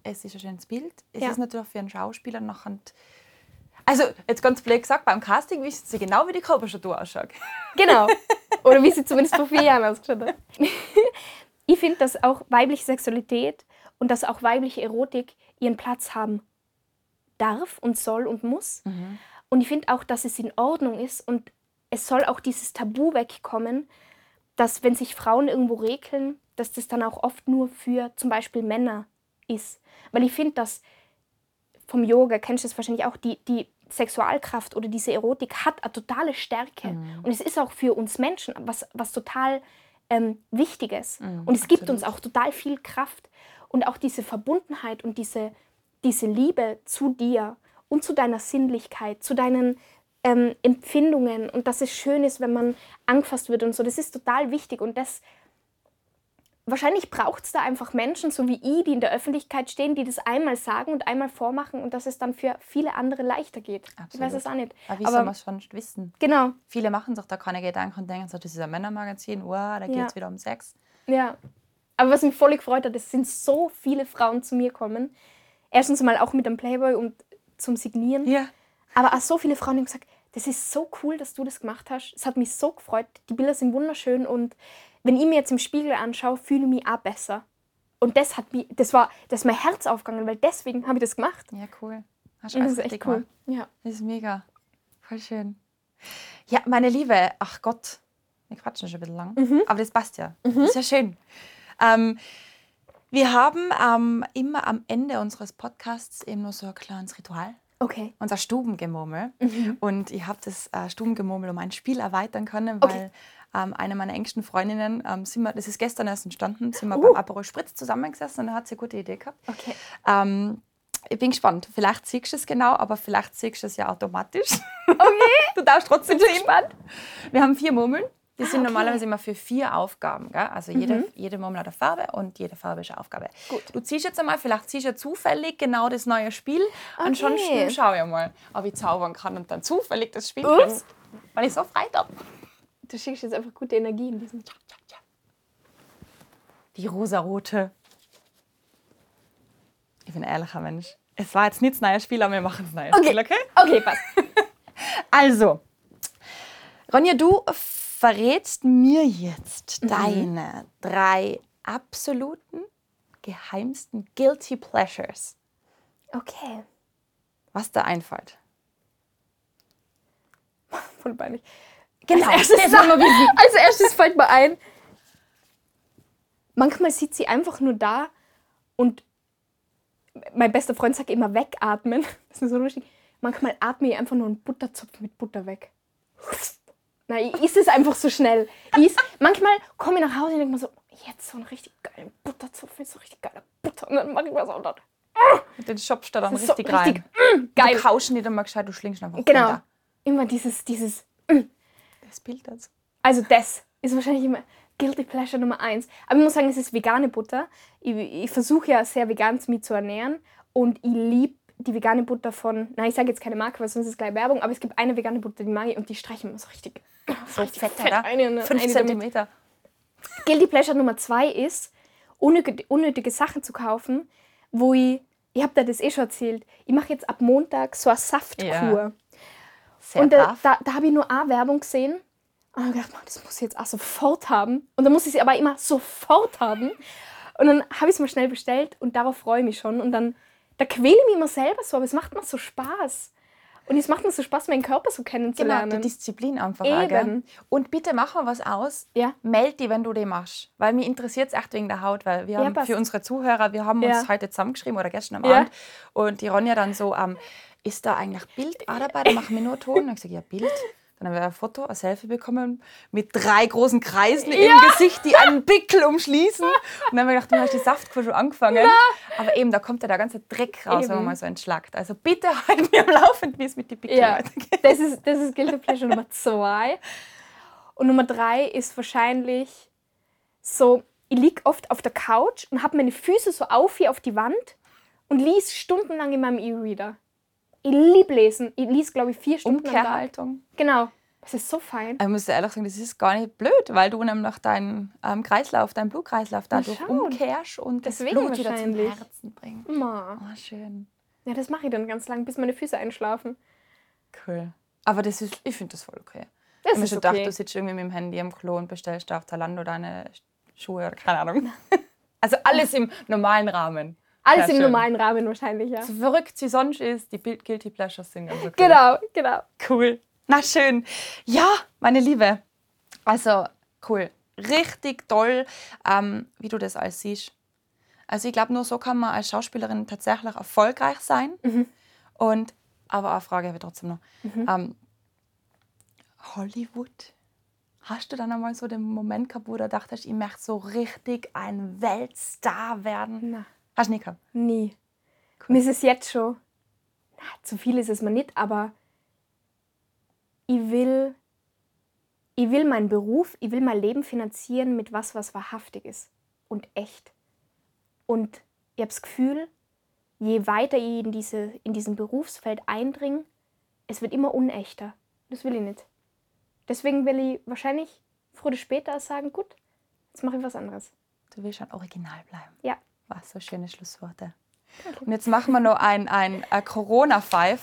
Es ist ein schönes Bild. Es Mhm. Ja. ist natürlich für einen Schauspieler nachher. Also, jetzt ganz blöd gesagt, beim Casting wissen sie genau, wie die Körperstatur ausschaut. Genau. Oder wie sie zumindest vor vier Jahren ausgeschaut hat. ich finde, dass auch weibliche Sexualität und dass auch weibliche Erotik ihren Platz haben darf und soll und muss. Und ich finde auch, dass es in Ordnung ist und es soll auch dieses Tabu wegkommen, dass wenn sich Frauen irgendwo regeln, dass das dann auch oft nur für zum Beispiel Männer ist. Weil ich finde, dass vom Yoga, kennst du das wahrscheinlich auch, die, die Sexualkraft oder diese Erotik hat eine totale Stärke. Und es ist auch für uns Menschen was, was total ähm, Wichtiges. und es gibt uns auch total viel Kraft. Und auch diese Verbundenheit und diese, diese Liebe zu dir und zu deiner Sinnlichkeit, zu deinen ähm, Empfindungen und dass es schön ist, wenn man angefasst wird und so. Das ist total wichtig und das wahrscheinlich braucht es da einfach Menschen, so wie ich, die in der Öffentlichkeit stehen, die das einmal sagen und einmal vormachen und dass es dann für viele andere leichter geht. Ich weiß es auch nicht. Aber wie soll man es schon wissen? genau, Viele machen sich da keine Gedanken und denken so, das ist ein Männermagazin, wow, da geht es Ja. wieder um Sex. ja. Aber was mich voll gefreut hat, es sind so viele Frauen zu mir gekommen. Erstens mal auch mit dem Playboy und zum Signieren. Ja. Aber auch so viele Frauen die haben gesagt, das ist so cool, dass du das gemacht hast. Es hat mich so gefreut. Die Bilder sind wunderschön und wenn ich mir jetzt im Spiegel anschaue, fühle ich mich auch besser. Und das hat mich, das war, das ist mein Herz aufgegangen, weil deswegen habe ich das gemacht. Ja, cool. Hast das ist echt cool. gemacht. Ja. Das ist mega. Voll schön. Ja, meine Liebe, ach Gott, wir quatschen schon ein bisschen lang, Mhm. aber das passt ja. Das ist ja schön. Ähm, wir haben ähm, immer am Ende unseres Podcasts eben nur so ein kleines Ritual, Okay. unser Stubengemurmel. Mhm. Und ich habe das äh, Stubengemurmel um ein Spiel erweitern können, weil Okay. Ähm, eine meiner engsten Freundinnen, ähm, sind wir, das ist gestern erst entstanden, sind wir Uh. beim Aperol Spritz zusammengesessen und da hat sie eine gute Idee gehabt. Okay. Ähm, ich bin gespannt. Vielleicht siehst du es genau, aber vielleicht siehst du es ja automatisch. Okay. Du darfst trotzdem Bin sehen. gespannt. Wir haben vier Murmeln. Die sind Ah, okay. Mhm. normalerweise immer für vier Aufgaben. Gell? Also jede, jede Murmel hat eine Farbe und jede Farbe ist eine Aufgabe. Gut. Du ziehst jetzt einmal, vielleicht ziehst du zufällig genau das neue Spiel. Okay. Ansonsten schau ich mal, ob ich zaubern kann und dann zufällig das Spiel Ups. kriegen, weil ich so frei habe. Du schickst jetzt einfach gute Energie in diesen. Die rosarote. Ich bin ein ehrlicher Mensch. Es war jetzt nicht das neue Spiel, aber wir machen das neue Okay. Spiel, okay? Okay, passt. Also, Ronja, du verrätst mir jetzt Mhm. deine drei absoluten, geheimsten Guilty Pleasures. Okay. Was da einfällt. Voll peinlich. Genau, als, erstes, wissen. als erstes fällt mir ein, manchmal sitzt sie einfach nur da und mein bester Freund sagt immer wegatmen. Das ist so lustig. Manchmal atme ich einfach nur einen Butterzopf mit Butter weg. Nein, ich is es einfach so schnell. Ich is, manchmal komme ich nach Hause und denke mir so, jetzt so einen richtig geilen Butterzopf mit so richtig geiler Butter. Und dann mache ich was und dann, den shoppst du dann ist so richtig rein. richtig, mm, geil. Du kauschen nicht einmal gescheit, du schlingst einfach Genau. runter. Immer dieses, dieses Das Bild jetzt. Also das ist wahrscheinlich immer Guilty Pleasure Nummer eins. Aber ich muss sagen, es ist vegane Butter. Ich, ich versuche ja sehr vegan mich zu ernähren und ich liebe die vegane Butter von, nein, ich sage jetzt keine Marke, weil sonst ist es gleich Werbung, aber es gibt eine vegane Butter, die mag ich und die streichen immer so richtig, So richtig fett, oder? eine, und Fünf eine damit. Zentimeter. Guilty Pleasure Nummer zwei ist, unnötige, unnötige Sachen zu kaufen, wo ich, ich habe dir das eh schon erzählt, ich mache jetzt ab Montag so eine Saftkur. Ja. Sehr Und da, da, da habe ich nur eine Werbung gesehen. Und habe gedacht, "Mann, das muss ich jetzt auch sofort haben. Und dann muss ich sie aber immer sofort haben. Und dann habe ich es mal schnell bestellt und darauf freue ich mich schon. Und dann, da quäle ich mich immer selber so, aber es macht mir so Spaß. Und es macht mir so Spaß, meinen Körper so Genau, kennenzulernen. die Disziplin einfach. Gell? Eben. Und bitte mach mal was aus. Ja. Meld die, wenn du die machst. Weil mir interessiert es echt wegen der Haut. Weil wir Ja, haben passt. für unsere Zuhörer, wir haben Ja. uns heute zusammengeschrieben oder gestern am Ja. Abend. Und die Ronja dann so, ähm, ist da eigentlich Bild auch dabei? Da machen wir nur Ton. Dann habe ich gesagt, ja, Bild. Dann haben wir ein Foto, ein Selfie bekommen mit drei großen Kreisen im Gesicht, die einen Pickel umschließen. Und dann haben wir gedacht, du hast die Saftkur schon angefangen. Aber eben, da kommt ja der ganze Dreck raus, wenn man Eben. mal so entschlackt. Also bitte halt mir am Laufenden, wie es mit den Pickeln Ja, weitergeht. das ist, das ist Guilty Pleasure Nummer zwei. Und Nummer drei ist wahrscheinlich so, ich liege oft auf der Couch und habe meine Füße so auf hier auf die Wand und lies stundenlang in meinem E-Reader. Ich liebe lesen. Ich lies, glaube ich, vier Stunden am Tag. Umkehrhaltung. Genau. Das ist so fein. Ich muss dir ehrlich sagen, das ist gar nicht blöd, weil du nämlich deinen ähm, Kreislauf, deinen Blutkreislauf dadurch umkehrst und das Deswegen Blut wieder zum wahrscheinlich. Herzen bringst. Ma. Oh, schön. Ja, das mache ich dann ganz lang, bis meine Füße einschlafen. Cool. Aber das ist, ich finde das voll okay. Das ich habe mir ist schon okay. gedacht, du sitzt irgendwie mit dem Handy am Klo und bestellst da auf Zalando deine Schuhe oder keine Ahnung. Also alles im normalen Rahmen. Alles im normalen Rahmen wahrscheinlich, ja. So verrückt sie sonst ist, die Gu- Guilty Pleasures sind ganz okay. Genau, genau. Cool. Na schön. Ja, meine Liebe. Also cool. Richtig toll, ähm, wie du das alles siehst. Also ich glaube, nur so kann man als Schauspielerin tatsächlich erfolgreich sein. Und, aber eine Frage habe ich trotzdem noch. Ähm, Hollywood. Hast du dann einmal so den Moment gehabt, wo du dachtest, ich möchte so richtig ein Weltstar werden? Na. Hast du nie gehabt? Nie. Mir ist es jetzt schon. Na, zu viel ist es mir nicht, aber ich will, ich will meinen Beruf, ich will mein Leben finanzieren mit was, was wahrhaftig ist und echt. Und ich habe das Gefühl, je weiter ich in, diese, in diesem Berufsfeld eindringe, es wird immer unechter. Das will ich nicht. Deswegen will ich wahrscheinlich früher oder später sagen, gut, jetzt mache ich was anderes. Du willst schon original bleiben. Ja. Was so schöne Schlussworte. Und jetzt machen wir noch ein, ein, ein Corona-Five.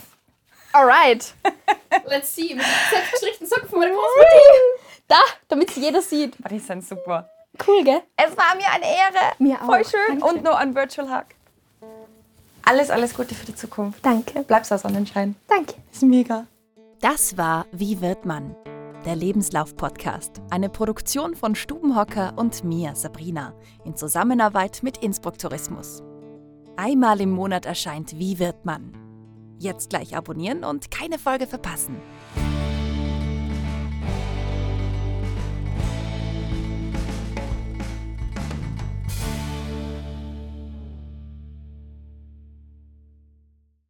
Alright. Let's see, mit Socken von meiner Großmutter. Da, damit es jeder sieht. Oh, die sind super. Cool, gell? Es war mir eine Ehre. Mir Voll auch. schön. Danke. Und nur ein Virtual Hug. Alles, alles Gute für die Zukunft. Danke. Bleib so Sonnenschein. Danke. Ist mega. Das war Wie wird man? Der Lebenslauf-Podcast. Eine Produktion von Stubenhocker und mir, Sabrina, in Zusammenarbeit mit Innsbruck Tourismus. Einmal im Monat erscheint Wie wird man? Jetzt gleich abonnieren und keine Folge verpassen.